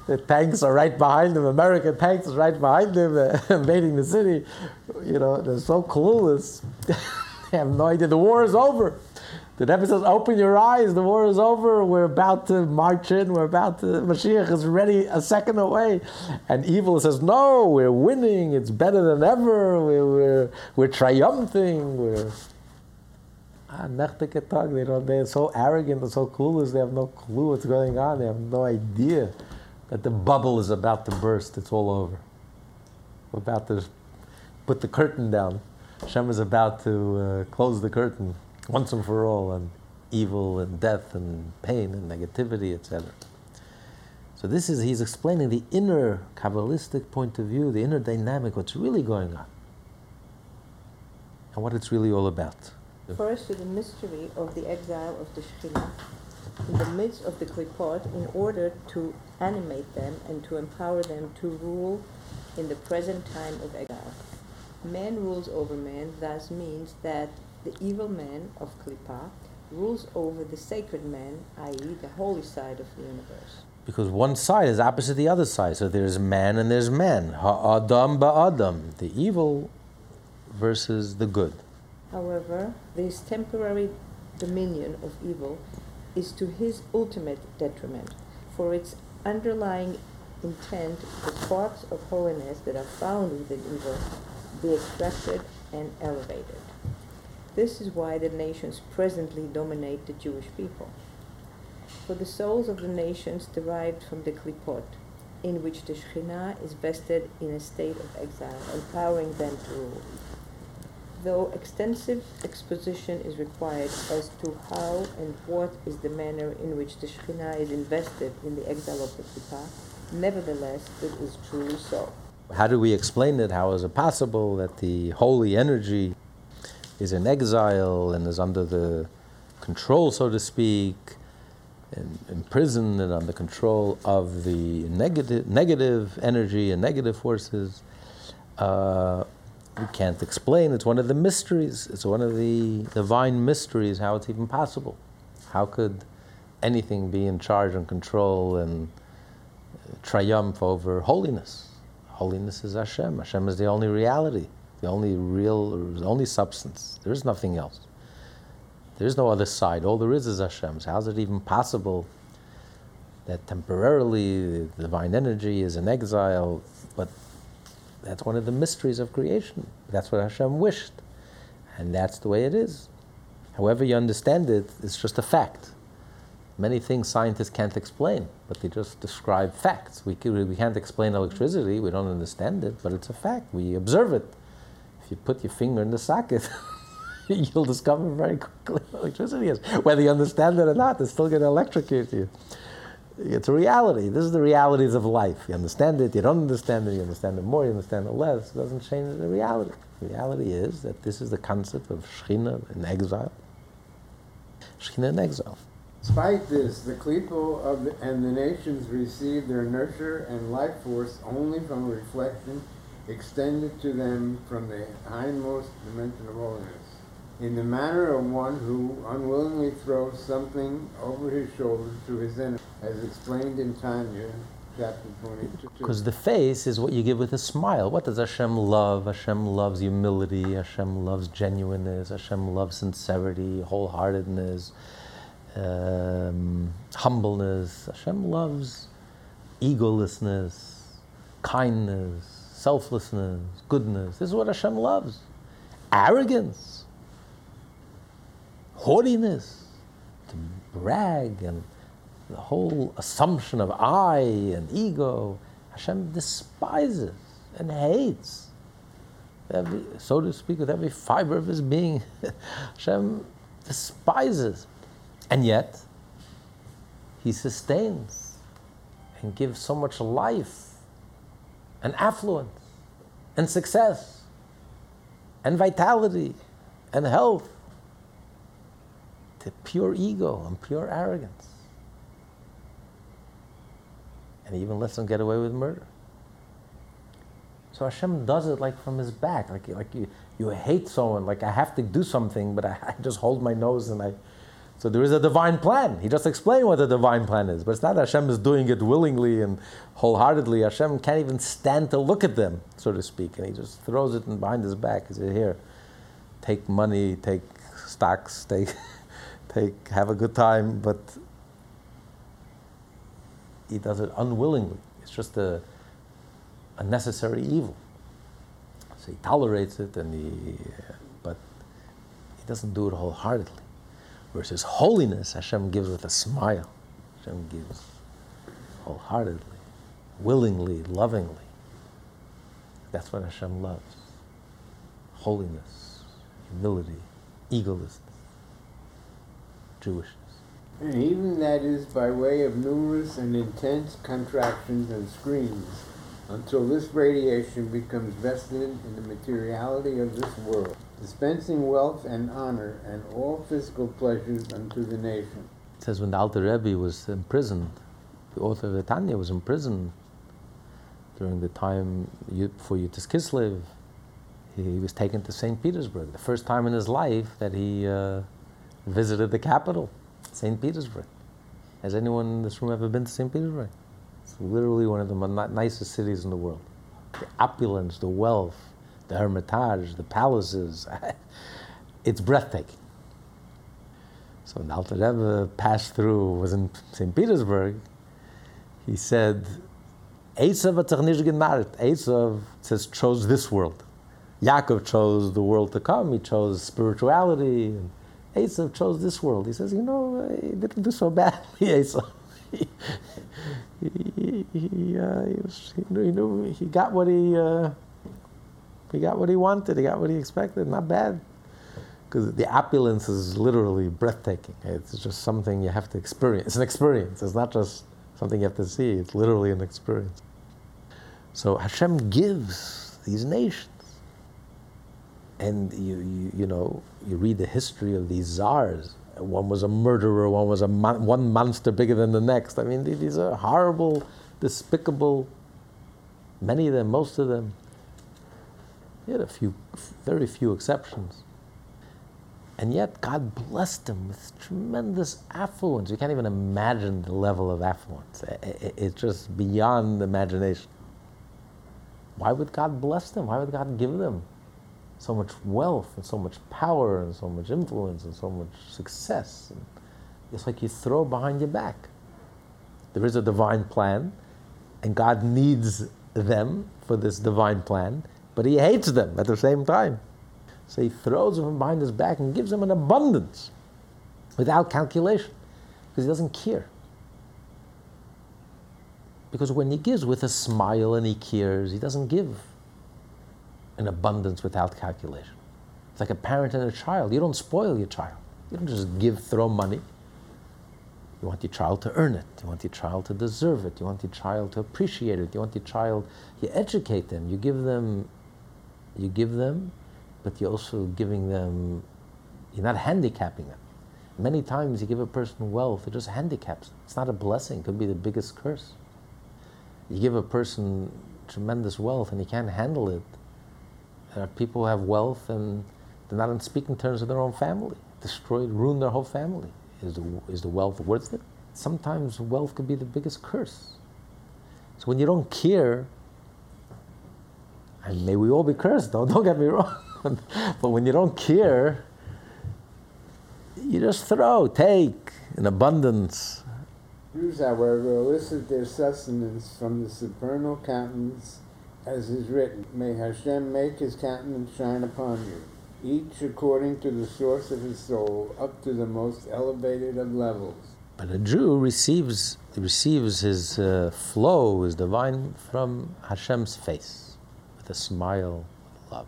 the tanks are right behind them. American tanks are right behind them, uh, invading the city. You know, they're so clueless. they have no idea. The war is over. The Rebbe says, "Open your eyes. The war is over. We're about to march in. We're about to. Mashiach is ready a second away." And evil says, "No, we're winning. It's better than ever. We're we're, we're triumphing. We're." Tag, they don't, they're so arrogant and so clueless, they have no clue what's going on, they have no idea that the bubble is about to burst, it's all over. We're about to put the curtain down. Hashem is about to uh, close the curtain once and for all on evil and death and pain and negativity, etc. So this is, he's explaining the inner Kabbalistic point of view, the inner dynamic, what's really going on, and what it's really all about refers to the mystery of the exile of the Shekhinah in the midst of the Klipot in order to animate them and to empower them to rule in the present time of exile. Man rules over man thus means that the evil man of Klippa rules over the sacred man, i.e., the holy side of the universe. Because one side is opposite the other side. So there's man and there's man. Ha'adam ba'adam. The evil versus the good. However, this temporary dominion of evil is to his ultimate detriment, for its underlying intent, the sparks of holiness that are found within evil be extracted and elevated. This is why the nations presently dominate the Jewish people. for the souls of the nations derived from the Klipot, in which the Shekhinah is vested in a state of exile, empowering them to rule. Though extensive exposition is required as to how and what is the manner in which the Shekhinah is invested in the exile of the Klipa, nevertheless, it is truly so. How do we explain it? How is it possible that the holy energy is in exile and is under the control, so to speak, and imprisoned and under control of the negative, negative energy and negative forces? Uh, we can't explain. It's one of the mysteries. It's one of the divine mysteries how it's even possible. How could anything be in charge and control and triumph over holiness? Holiness is Hashem. Hashem is the only reality, the only real, the only substance. There is nothing else. There is no other side. All there is is Hashem. So how is it even possible that temporarily the divine energy is in exile, but that's one of the mysteries of creation. That's what Hashem wished. And that's the way it is. However you understand it, it's just a fact. Many things scientists can't explain, but they just describe facts. We, we can't explain electricity, we don't understand it, but it's a fact. We observe it. If you put your finger in the socket, (laughs) you'll discover very quickly what electricity is. Whether you understand it or not, it's still going to electrocute you. It's a reality. This is the realities of life. You understand it, you don't understand it, you understand it more, you understand it less. It doesn't change the reality. The reality is that this is the concept of Shekhinah in exile. Shekhinah in exile. Despite this, the Klipo of the, and the nations receive their nurture and life force only from reflection extended to them from the hindmost dimension of holiness in the manner of one who unwillingly throws something over his shoulder to his enemy, as explained in Tanya, chapter 22. Because the face is what you give with a smile. What does Hashem love? Hashem loves humility, Hashem loves genuineness, Hashem loves sincerity, wholeheartedness, um, humbleness. Hashem loves egolessness, kindness, selflessness, goodness. This is what Hashem loves. Arrogance haughtiness, to brag, and the whole assumption of I and ego, Hashem despises and hates. Every, so to speak, with every fiber of his being, (laughs) Hashem despises. And yet, he sustains and gives so much life and affluence and success and vitality and health to pure ego and pure arrogance. And he even lets them get away with murder. So Hashem does it like from his back, like, like you, you hate someone, like I have to do something, but I, (laughs) I just hold my nose and I. So there is a divine plan. He just explained what the divine plan is, but it's not that Hashem is doing it willingly and wholeheartedly. Hashem can't even stand to look at them, so to speak, and he just throws it behind his back. He says, "Here, take money, take stocks, take." (laughs) take, have a good time, but he does it unwillingly. It's just a, a necessary evil. So he tolerates it, and he, but he doesn't do it wholeheartedly. Versus holiness, Hashem gives with a smile. Hashem gives wholeheartedly, willingly, lovingly. That's what Hashem loves. Holiness, humility, egolessness. Jewishness. And even that is by way of numerous and intense contractions and screams until this radiation becomes vested in the materiality of this world, dispensing wealth and honor and all physical pleasures unto the nation. It says when the Alter Rebbe was imprisoned, the author of the Tanya was imprisoned during the time before Yud-Tes Kislev. He was taken to St. Petersburg, the first time in his life that he uh, visited the capital, St. Petersburg. Has anyone in this room ever been to St. Petersburg? It's literally one of the nicest cities in the world. The opulence, the wealth, the Hermitage, the palaces. (laughs) it's breathtaking. So when Alter Rebbe passed through, was in St. Petersburg, he said, Esav Esav says chose this world. Yaakov chose the world to come. He chose spirituality. And Esav chose this world. He says, you know, he didn't do so badly, (laughs) Esav. he, he, he, uh, he, was, he, knew, he knew he got what he uh, he got what he wanted. He got what he expected. Not bad, because the opulence is literally breathtaking. It's just something you have to experience. It's an experience. It's not just something you have to see. It's literally an experience. So Hashem gives these nations and you, you, you know, you read the history of these czars. One was a murderer, one was a mon- one monster bigger than the next. I mean, these are horrible, despicable, many of them, most of them. You had a few, very few exceptions. And yet, God blessed them with tremendous affluence. You can't even imagine the level of affluence. It's just beyond imagination. Why would God bless them? Why would God give them? so much wealth and so much power and so much influence and so much success. It's like you throw behind your back. There is a divine plan, and God needs them for this divine plan, but He hates them at the same time. So He throws them behind His back and gives them an abundance without calculation because He doesn't care. Because when He gives with a smile and He cares, He doesn't give an abundance without calculation. It's like a parent and a child. You don't spoil your child. You don't just give, throw money. You want your child to earn it. You want your child to deserve it. You want your child to appreciate it. You want your child, you educate them. You give them, you give them, but you're also giving them, you're not handicapping them. Many times you give a person wealth, it just handicaps. It's not a blessing, it could be the biggest curse. You give a person tremendous wealth and he can't handle it, There are people who have wealth and they're not on speaking terms with their own family. Destroyed, ruined their whole family. Is the, is the wealth worth it? Sometimes wealth could be the biggest curse. So when you don't care, and may we all be cursed, though, don't get me wrong. (laughs) but when you don't care, you just throw, take in abundance. Jews, however, elicit their sustenance from the supernal countenance as is written, May Hashem make his countenance shine upon you, each according to the source of his soul, up to the most elevated of levels. But a Jew receives receives his uh, flow, his divine, from Hashem's face, a smile, with love.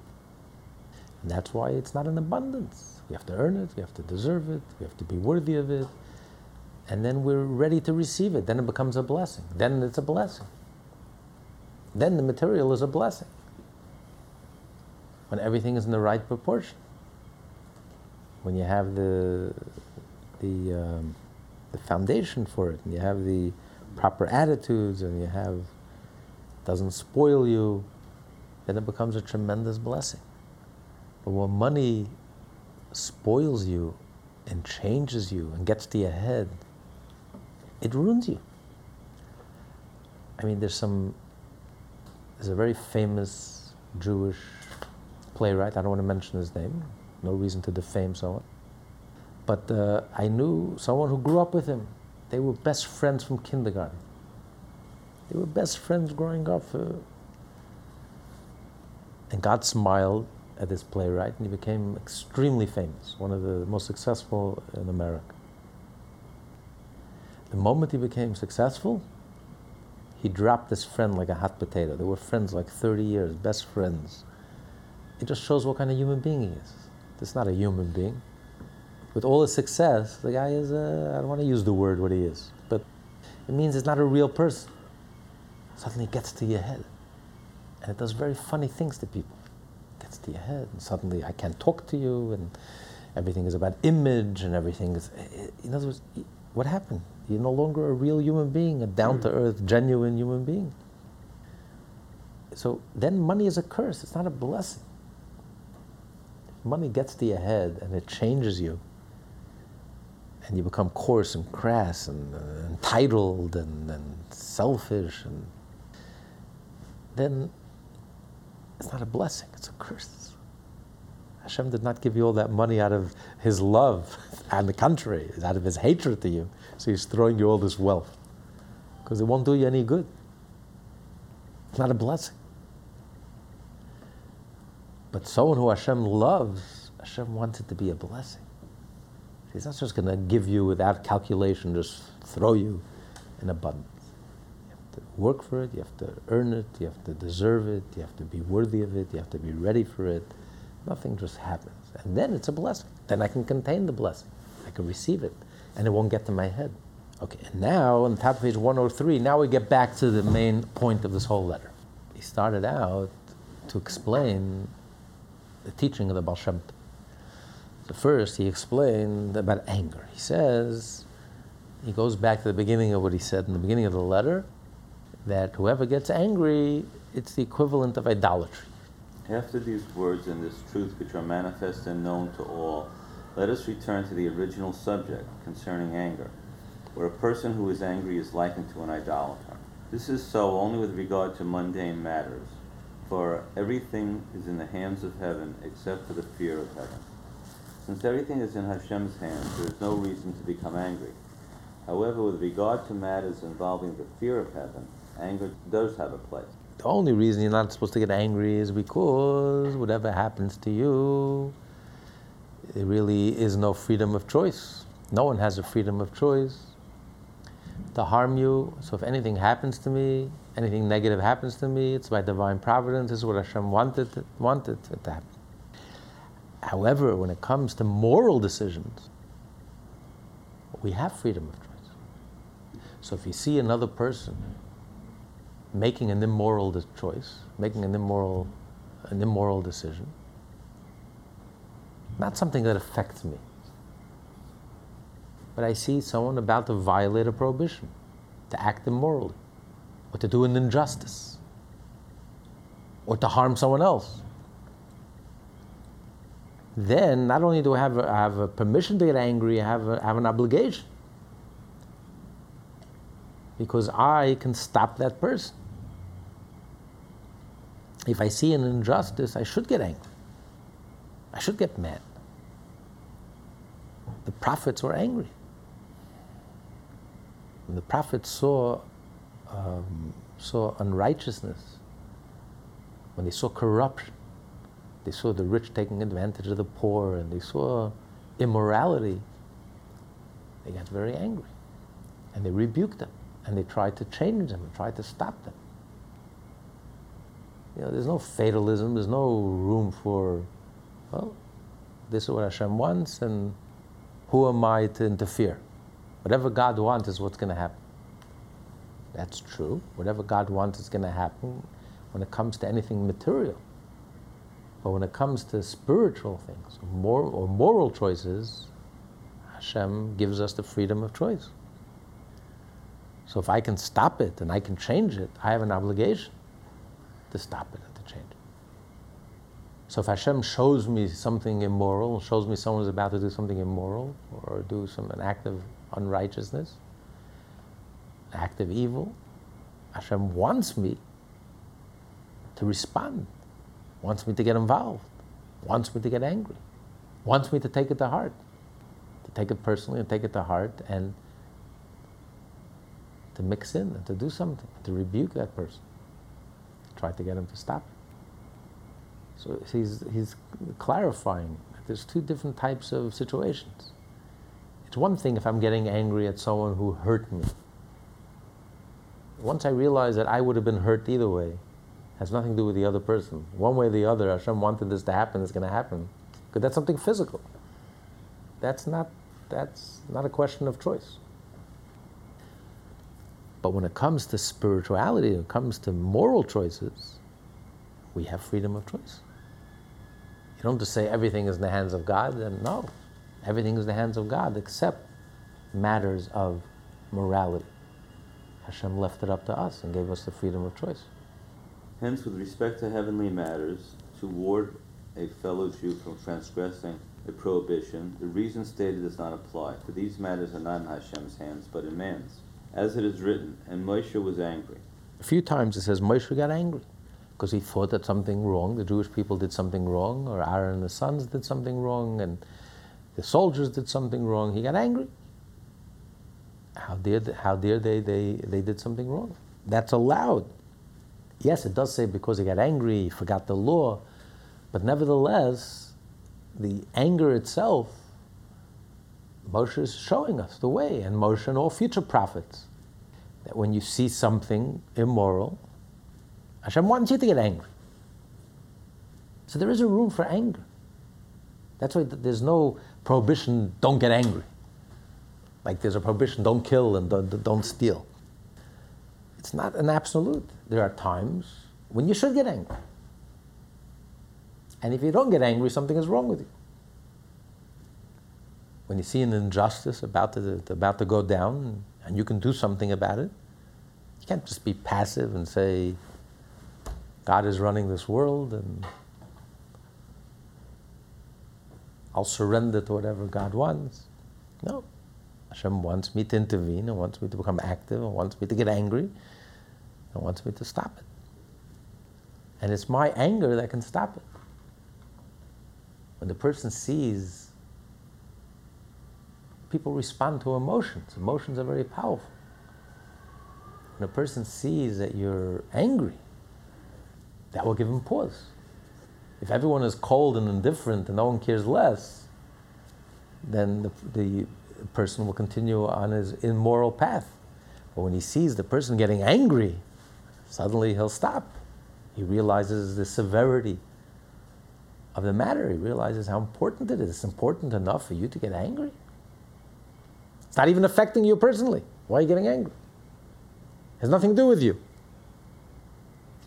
And that's why it's not an abundance. We have to earn it, we have to deserve it, we have to be worthy of it, and then we're ready to receive it. Then it becomes a blessing. Then it's a blessing then the material is a blessing. When everything is in the right proportion. When you have the the um, the foundation for it, and you have the proper attitudes, and you have doesn't spoil you, then it becomes a tremendous blessing. But when money spoils you and changes you and gets to your head, it ruins you. I mean, there's some there's a very famous Jewish playwright. I don't want to mention his name. No reason to defame someone. But uh, I knew someone who grew up with him. They were best friends from kindergarten. They were best friends growing up. Uh, and God smiled at this playwright, and he became extremely famous, one of the most successful in America. The moment he became successful, he dropped his friend like a hot potato. They were friends like 30 years, best friends. It just shows what kind of human being he is. This is not a human being. With all his success, the guy is, a, I don't want to use the word what he is, but it means it's not a real person. Suddenly it gets to your head. And it does very funny things to people. It gets to your head, and suddenly I can't talk to you, and everything is about image, and everything is. In other words, what happened? You're no longer a real human being, a down to earth, genuine human being. So then money is a curse, it's not a blessing. money gets to your head and it changes you, and you become coarse and crass and uh, entitled and, and selfish, and then it's not a blessing, it's a curse. Hashem did not give you all that money out of His love, and the contrary, out of His hatred to you. So he's throwing you all this wealth because it won't do you any good. It's not a blessing. But someone who Hashem loves, Hashem wants it to be a blessing. He's not just going to give you without calculation, just throw you in abundance. Work for it, you have to earn it, you have to deserve it, you have to be worthy of it, you have to be ready for it. Nothing just happens. And then it's a blessing. Then I can contain the blessing. I can receive it. And it won't get to my head. Okay, and now on the top of page 103, now we get back to the main point of this whole letter. He started out to explain the teaching of the Baal Shem So first, he explained about anger. He says, he goes back to the beginning of what he said in the beginning of the letter, that whoever gets angry, it's the equivalent of idolatry. After these words and this truth which are manifest and known to all, let us return to the original subject concerning anger, where a person who is angry is likened to an idolater. This is so only with regard to mundane matters, for everything is in the hands of heaven except for the fear of heaven. Since everything is in Hashem's hands, there is no reason to become angry. However, with regard to matters involving the fear of heaven, anger does have a place. The only reason you're not supposed to get angry is because whatever happens to you, there really is no freedom of choice. No one has a freedom of choice to harm you. So if anything happens to me, anything negative happens to me, it's by divine providence. This is what Hashem wanted, wanted it to happen. However, when it comes to moral decisions, we have freedom of choice. So if you see another person making an immoral choice, making an immoral, an immoral decision, not something that affects me, but I see someone about to violate a prohibition, to act immorally, or to do an injustice, or to harm someone else then not only do I have a, I have a permission to get angry, I have, a, I have an obligation. Because I can stop that person. If I see an injustice, I should get angry. I should get mad. The prophets were angry. When the prophets saw, um, saw unrighteousness, when they saw corruption, they saw the rich taking advantage of the poor, and they saw immorality. They got very angry. And they rebuked them. And they tried to change them and tried to stop them. You know, there's no fatalism, there's no room for, well, this is what Hashem wants, and who am I to interfere? Whatever God wants is what's going to happen. That's true. Whatever God wants is going to happen when it comes to anything material. But when it comes to spiritual things moral, or moral choices, Hashem gives us the freedom of choice. So if I can stop it and I can change it, I have an obligation to stop it and to change. So if Hashem shows me something immoral, shows me someone's about to do something immoral or do some an act of unrighteousness, an act of evil, Hashem wants me to respond wants me to get involved, wants me to get angry, wants me to take it to heart, to take it personally and take it to heart and to mix in and to do something, to rebuke that person, try to get him to stop. So he's, he's clarifying that there's two different types of situations. It's one thing if I'm getting angry at someone who hurt me. Once I realize that I would have been hurt either way, has nothing to do with the other person. One way or the other, Hashem wanted this to happen, it's going to happen. Because that's something physical. That's not, that's not a question of choice. But when it comes to spirituality, when it comes to moral choices, we have freedom of choice. You don't just say everything is in the hands of God, and no. Everything is in the hands of God except matters of morality. Hashem left it up to us and gave us the freedom of choice. Hence, with respect to heavenly matters, to ward a fellow Jew from transgressing a prohibition, the reason stated does not apply, for these matters are not in Hashem's hands, but in man's. As it is written, and Moshe was angry. A few times it says Moshe got angry because he thought that something wrong, the Jewish people did something wrong, or Aaron and the sons did something wrong, and the soldiers did something wrong. He got angry. How dare, how dare they, they, they did something wrong? That's allowed. Yes, it does say because he got angry, he forgot the law, but nevertheless, the anger itself Moshe is showing us the way, and Moshe and all future prophets, that when you see something immoral, Hashem wants you to get angry. So there is a room for anger. That's why there's no prohibition, don't get angry. Like there's a prohibition, don't kill and don't, don't steal. It's not an absolute. There are times when you should get angry. And if you don't get angry, something is wrong with you. When you see an injustice about to, about to go down and you can do something about it, you can't just be passive and say, God is running this world and I'll surrender to whatever God wants. No. Hashem wants me to intervene and wants me to become active and wants me to get angry and wants me to stop it. And it's my anger that can stop it. When the person sees people respond to emotions, emotions are very powerful. When a person sees that you're angry, that will give him pause. If everyone is cold and indifferent and no one cares less, then the, the person will continue on his immoral path. But when he sees the person getting angry, suddenly he'll stop. He realizes the severity of the matter. He realizes how important it is. It's important enough for you to get angry. It's not even affecting you personally. Why are you getting angry? It has nothing to do with you.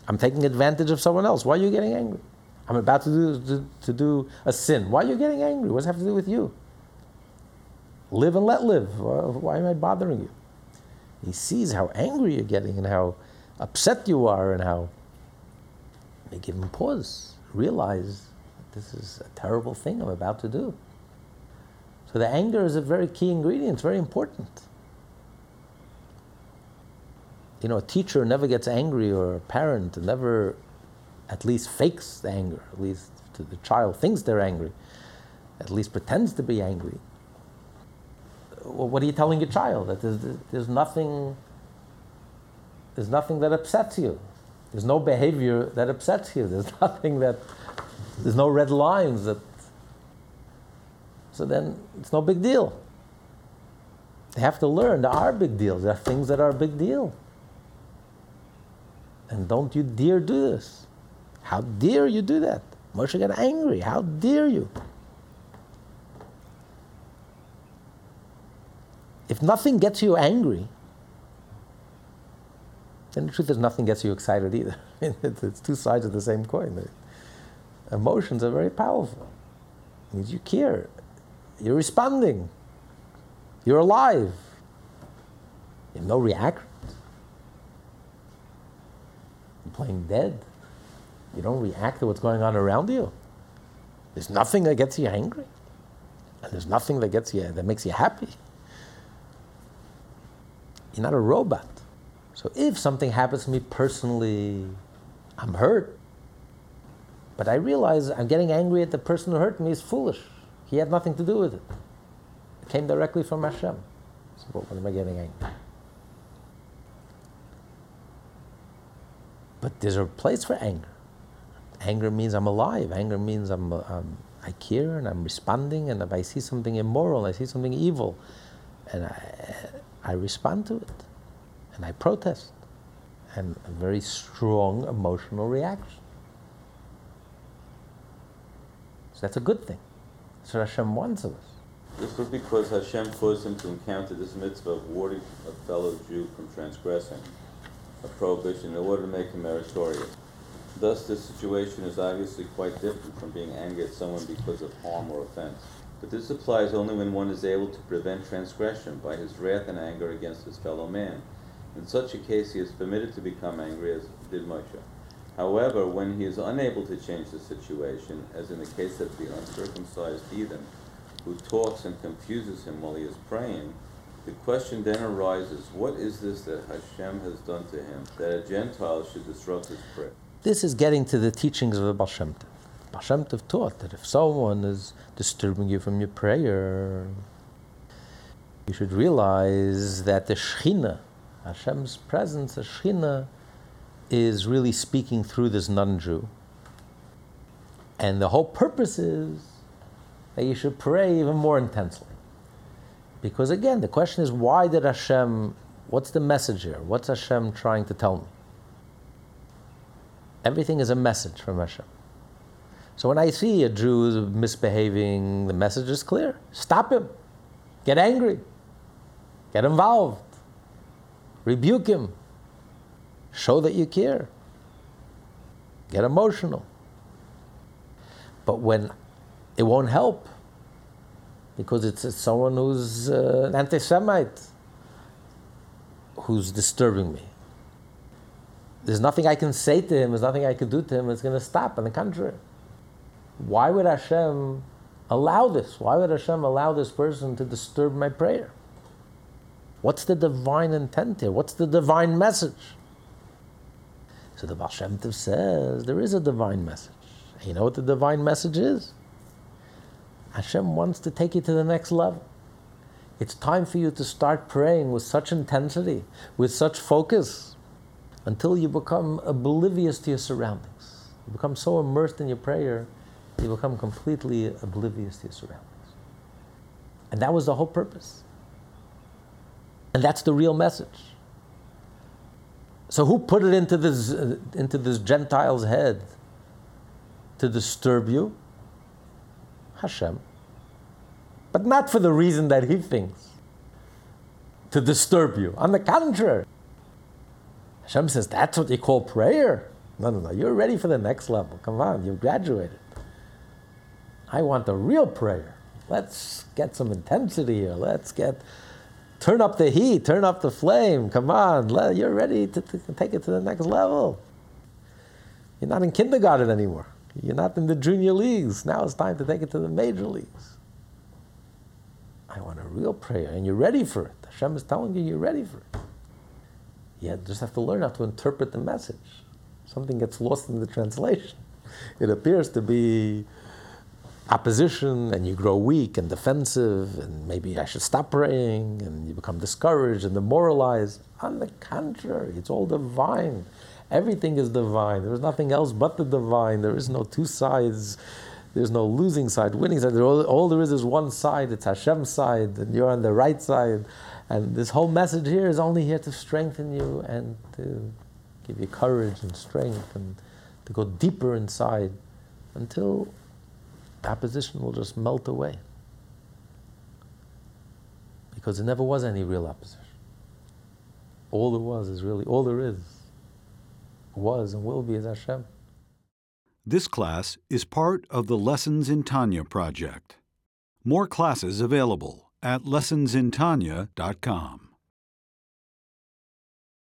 I'm taking advantage of someone else. Why are you getting angry? I'm about to do, to, to do a sin. Why are you getting angry? What does it have to do with you? Live and let live. Why am I bothering you? He sees how angry you're getting and how upset you are and how they give him pause, realize this is a terrible thing I'm about to do. So the anger is a very key ingredient, very important. You know, a teacher never gets angry, or a parent never at least fakes the anger, at least the child thinks they're angry, at least pretends to be angry. Well, what are you telling your child? That there's, there's nothing there's nothing that upsets you. There's no behavior that upsets you. There's (laughs) nothing that, there's no red lines that, so then it's no big deal. They have to learn there are big deals. There are things that are a big deal. And don't you dare do this. How dare you do that? Moshe got angry. How dare you? If nothing gets you angry, then the truth is, nothing gets you excited either. (laughs) it's two sides of the same coin. Emotions are very powerful. It means you care. You're responding. You're alive. You have no reaction. You're playing dead. You don't react to what's going on around you. There's nothing that gets you angry. And there's nothing that gets you that makes you happy. You're not a robot. So if something happens to me personally, I'm hurt. But I realize I'm getting angry at the person who hurt me is foolish. He had nothing to do with it. It came directly from Hashem. So what am I getting angry? But there's a place for anger. Anger means I'm alive. Anger means I'm, um, I care and I'm responding. And if I see something immoral, I see something evil, and I, I respond to it and I protest, and a very strong emotional reaction. So that's a good thing. What Hashem wants of us. This was because Hashem forced him to encounter this mitzvah of warding a fellow Jew from transgressing a prohibition in order to make him meritorious. Thus, this situation is obviously quite different from being angry at someone because of harm or offense. But this applies only when one is able to prevent transgression by his wrath and anger against his fellow man. In such a case, he is permitted to become angry, as did Moshe. However, when he is unable to change the situation, as in the case of the uncircumcised heathen, who talks and confuses him while he is praying, the question then arises, what is this that Hashem has done to him, that a Gentile should disrupt his prayer? This is getting to the teachings of the Baal Shem Tov. Baal Shem Tov taught that if someone is disturbing you from your prayer, you should realize that the Shekhinah, Hashem's presence, the Shekhinah, is really speaking through this non-Jew. And the whole purpose is that you should pray even more intensely. Because again, the question is why did Hashem, what's the message here? What's Hashem trying to tell me? Everything is a message from Hashem. So when I see a Jew misbehaving, the message is clear. Stop him. Get angry. Get involved. Rebuke him. Show that you care. Get emotional. But when it won't help, because it's, someone who's uh, an anti Semite who's disturbing me. There's nothing I can say to him, there's nothing I can do to him, it's going to stop. On the contrary. Why would Hashem allow this? Why would Hashem allow this person to disturb my prayer? What's the divine intent here? What's the divine message? So the Baal Shem Tov says there is a divine message. You know what the divine message is? Hashem wants to take you to the next level. It's time for you to start praying with such intensity, with such focus, until you become oblivious to your surroundings. You become so immersed in your prayer, you become completely oblivious to your surroundings. And that was the whole purpose. And that's the real message. So who put it into this uh, into this Gentile's head to disturb you? Hashem. But not for the reason that he thinks. To disturb you. On the contrary. Hashem says, that's what you call prayer. No, no, no. You're ready for the next level. Come on, you've graduated. I want the real prayer. Let's get some intensity here. Let's get Turn up the heat, turn up the flame. Come on, let, you're ready to, to, take it to the next level. You're not in kindergarten anymore. You're not in the junior leagues. Now it's time to take it to the major leagues. I want a real prayer, and you're ready for it. Hashem is telling you you're ready for it. You just have to learn how to interpret the message. Something gets lost in the translation. It appears to be opposition and you grow weak and defensive and maybe I should stop praying and you become discouraged and demoralized. On the contrary, it's all divine. Everything is divine. There is nothing else but the divine. There is no two sides. There's no losing side, winning side. All, all there is is one side. It's Hashem's side, and you're on the right side. And this whole message here is only here to strengthen you and to give you courage and strength and to go deeper inside until opposition will just melt away. Because there never was any real opposition. All there was is really, all there is, was and will be is Hashem. This class is part of the Lessons in Tanya project. More classes available at lessonsintanya.com.